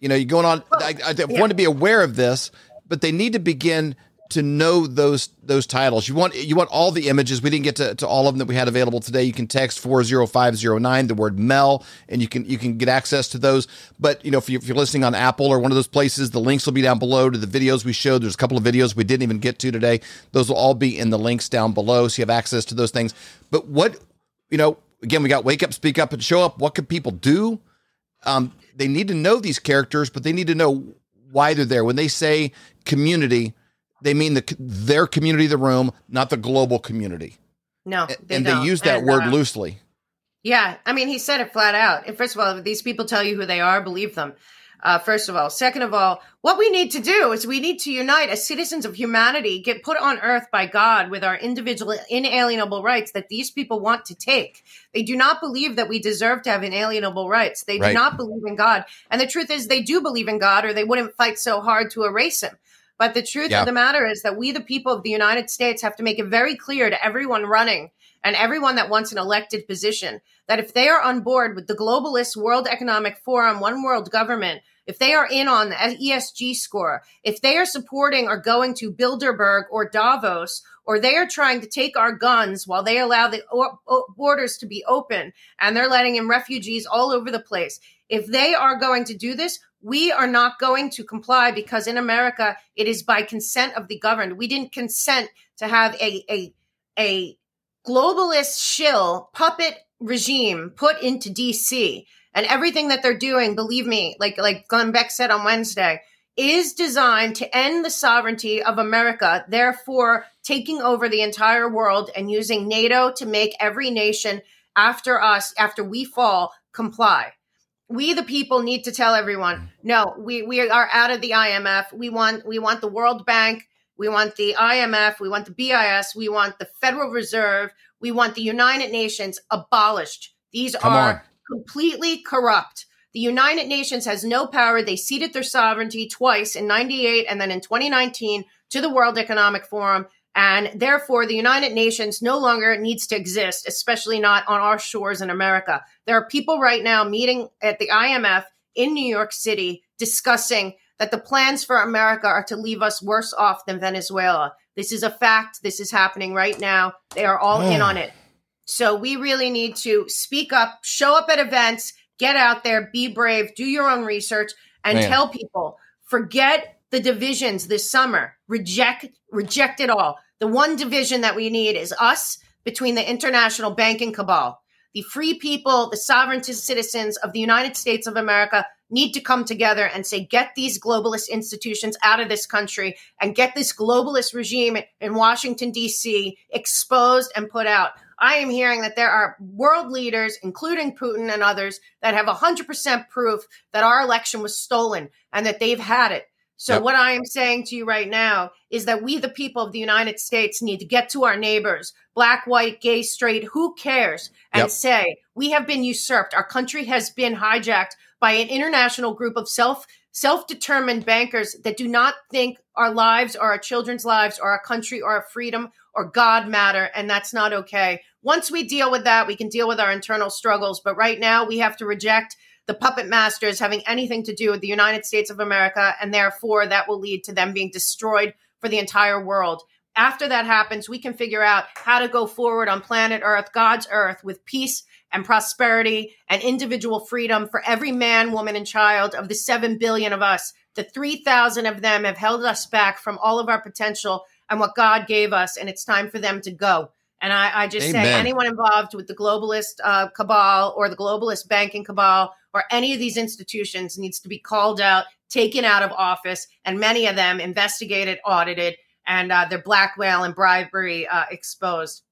You know, you're going on. I, I yeah. want to be aware of this, but they need to begin to know those those titles. You want you want all the images. We didn't get to, to all of them that we had available today. You can text four zero five zero nine the word Mel, and you can you can get access to those. But you know if, you, if you're listening on Apple or one of those places, the links will be down below to the videos we showed. There's a couple of videos we didn't even get to today. Those will all be in the links down below, so you have access to those things. But what you know, again, we got wake up, speak up, and show up. What can people do? Um, they need to know these characters, but they need to know why they're there. When they say community they mean the their community, the room, not the global community. No, they and don't. they use that and, word uh, loosely. Yeah, I mean, he said it flat out. First of all, if these people tell you who they are, believe them. Uh, first of all, second of all, what we need to do is we need to unite as citizens of humanity, get put on earth by God with our individual inalienable rights that these people want to take. They do not believe that we deserve to have inalienable rights. They right. do not believe in God. And the truth is, they do believe in God, or they wouldn't fight so hard to erase him. But the truth yeah. of the matter is that we, the people of the United States, have to make it very clear to everyone running and everyone that wants an elected position that if they are on board with the globalist World Economic Forum, one world government, if they are in on the ESG score, if they are supporting or going to Bilderberg or Davos, or they are trying to take our guns while they allow the borders to be open and they're letting in refugees all over the place. If they are going to do this, we are not going to comply because in America, it is by consent of the governed. We didn't consent to have a, a, a globalist shill puppet regime put into DC. And everything that they're doing, believe me, like, like Glenn Beck said on Wednesday, is designed to end the sovereignty of America, therefore taking over the entire world and using NATO to make every nation after us, after we fall, comply we the people need to tell everyone no we we are out of the imf we want we want the world bank we want the imf we want the bis we want the federal reserve we want the united nations abolished these Come are on. completely corrupt the united nations has no power they ceded their sovereignty twice in 98 and then in 2019 to the world economic forum and therefore, the United Nations no longer needs to exist, especially not on our shores in America. There are people right now meeting at the IMF in New York City discussing that the plans for America are to leave us worse off than Venezuela. This is a fact. This is happening right now. They are all in oh. on it. So we really need to speak up, show up at events, get out there, be brave, do your own research, and Man. tell people forget the divisions this summer. Reject reject it all. The one division that we need is us between the international banking cabal. The free people, the sovereign citizens of the United States of America need to come together and say, get these globalist institutions out of this country and get this globalist regime in Washington, D.C. exposed and put out. I am hearing that there are world leaders, including Putin and others, that have 100% proof that our election was stolen and that they've had it. So, Yep. what I am saying to you right now is that we, the people of the United States, need to get to our neighbors, black, white, gay, straight, who cares, and Yep. say, we have been usurped. Our country has been hijacked by an international group of self self determined bankers that do not think our lives or our children's lives or our country or our freedom or God matter. And that's not okay. Once we deal with that, we can deal with our internal struggles. But right now, we have to reject the puppet masters having anything to do with the United States of America. And therefore, that will lead to them being destroyed for the entire world. After that happens, we can figure out how to go forward on planet Earth, God's Earth, with peace and prosperity and individual freedom for every man, woman, and child of the 7 billion of us. The 3,000 of them have held us back from all of our potential and what God gave us, and it's time for them to go. And I, I just say anyone involved with the globalist uh, cabal or the globalist banking cabal or any of these institutions needs to be called out, taken out of office, and many of them investigated, audited, and uh, their blackmail and bribery uh, exposed.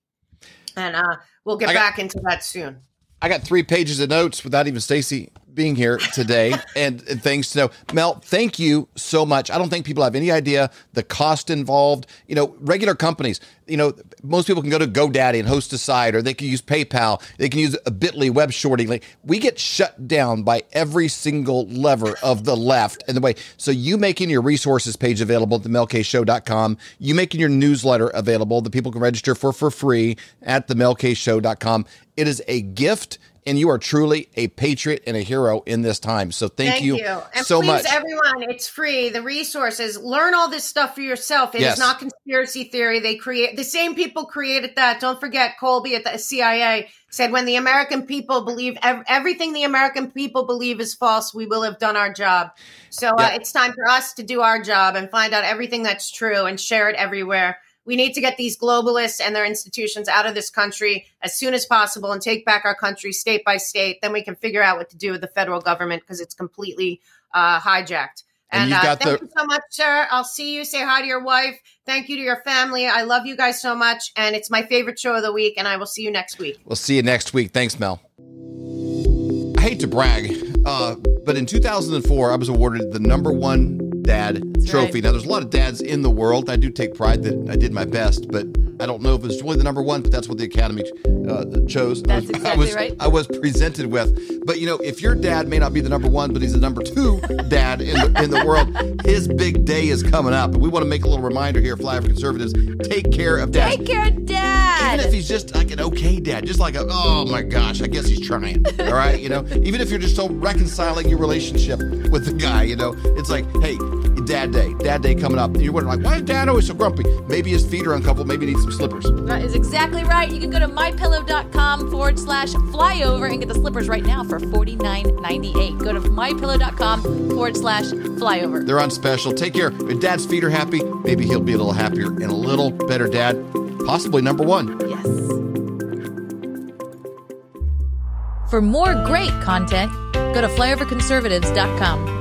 And uh, we'll get got- back into that soon. I got three pages of notes without even Stacy being here today, and, and things to know. Mel, thank you so much. I don't think people have any idea the cost involved. You know, regular companies. You know, most people can go to GoDaddy and host a site, or they can use PayPal. They can use a Bitly web shorting. Like we get shut down by every single lever of the left and the way. So you making your resources page available at themelkshow.com, you making your newsletter available that people can register for for free at themelkshow.com. It is a gift and you are truly a patriot and a hero in this time. So thank, you, And so please, much. everyone, it's free. The resources, learn all this stuff for yourself. It is Yes. not conspiracy theory. They create the same people created that. Don't forget, Colby at the CIA said, "When the American people believe ev- everything the American people believe is false, we will have done our job." So uh, it's time for us to do our job and find out everything that's true and share it everywhere. We need to get these globalists and their institutions out of this country as soon as possible and take back our country state by state. Then we can figure out what to do with the federal government because it's completely uh, hijacked. And And, uh, thank the- you so much, sir. I'll see you. Say hi to your wife. Thank you to your family. I love you guys so much. And it's my favorite show of the week. And I will see you next week. We'll see you next week. Thanks, Mel. I hate to brag, uh, but in 2004, I was awarded the number one dad trophy. right. Now, there's a lot of dads in the world. I do take pride that I did my best, but I don't know if it's really the number one, but that's what the Academy uh, chose. I That's was, I exactly was, right. I was presented with. But, you know, if your dad may not be the number one, but he's the number two dad in the, in the world, his big day is coming up. And we want to make a little reminder here, Flyover Conservatives, take care of dad. Take care, of Dad. Even if he's just like an okay dad, just like a, oh my gosh, I guess he's trying. All right. You know, even if you're just so reconciling your relationship with the guy, you know, it's like, hey, dad day, dad day coming up. And you're wondering, like, why is dad always so grumpy? Maybe his feet are uncomfortable. Maybe he needs some slippers. That is exactly right. You can go to mypillow.com forward slash flyover and get the slippers right now for $49.98. Go to mypillow.com forward slash flyover. They're on special. Take care. If dad's feet are happy, maybe he'll be a little happier and a little better dad. Possibly number one. Yes. For more great content, go to flyoverconservatives.com.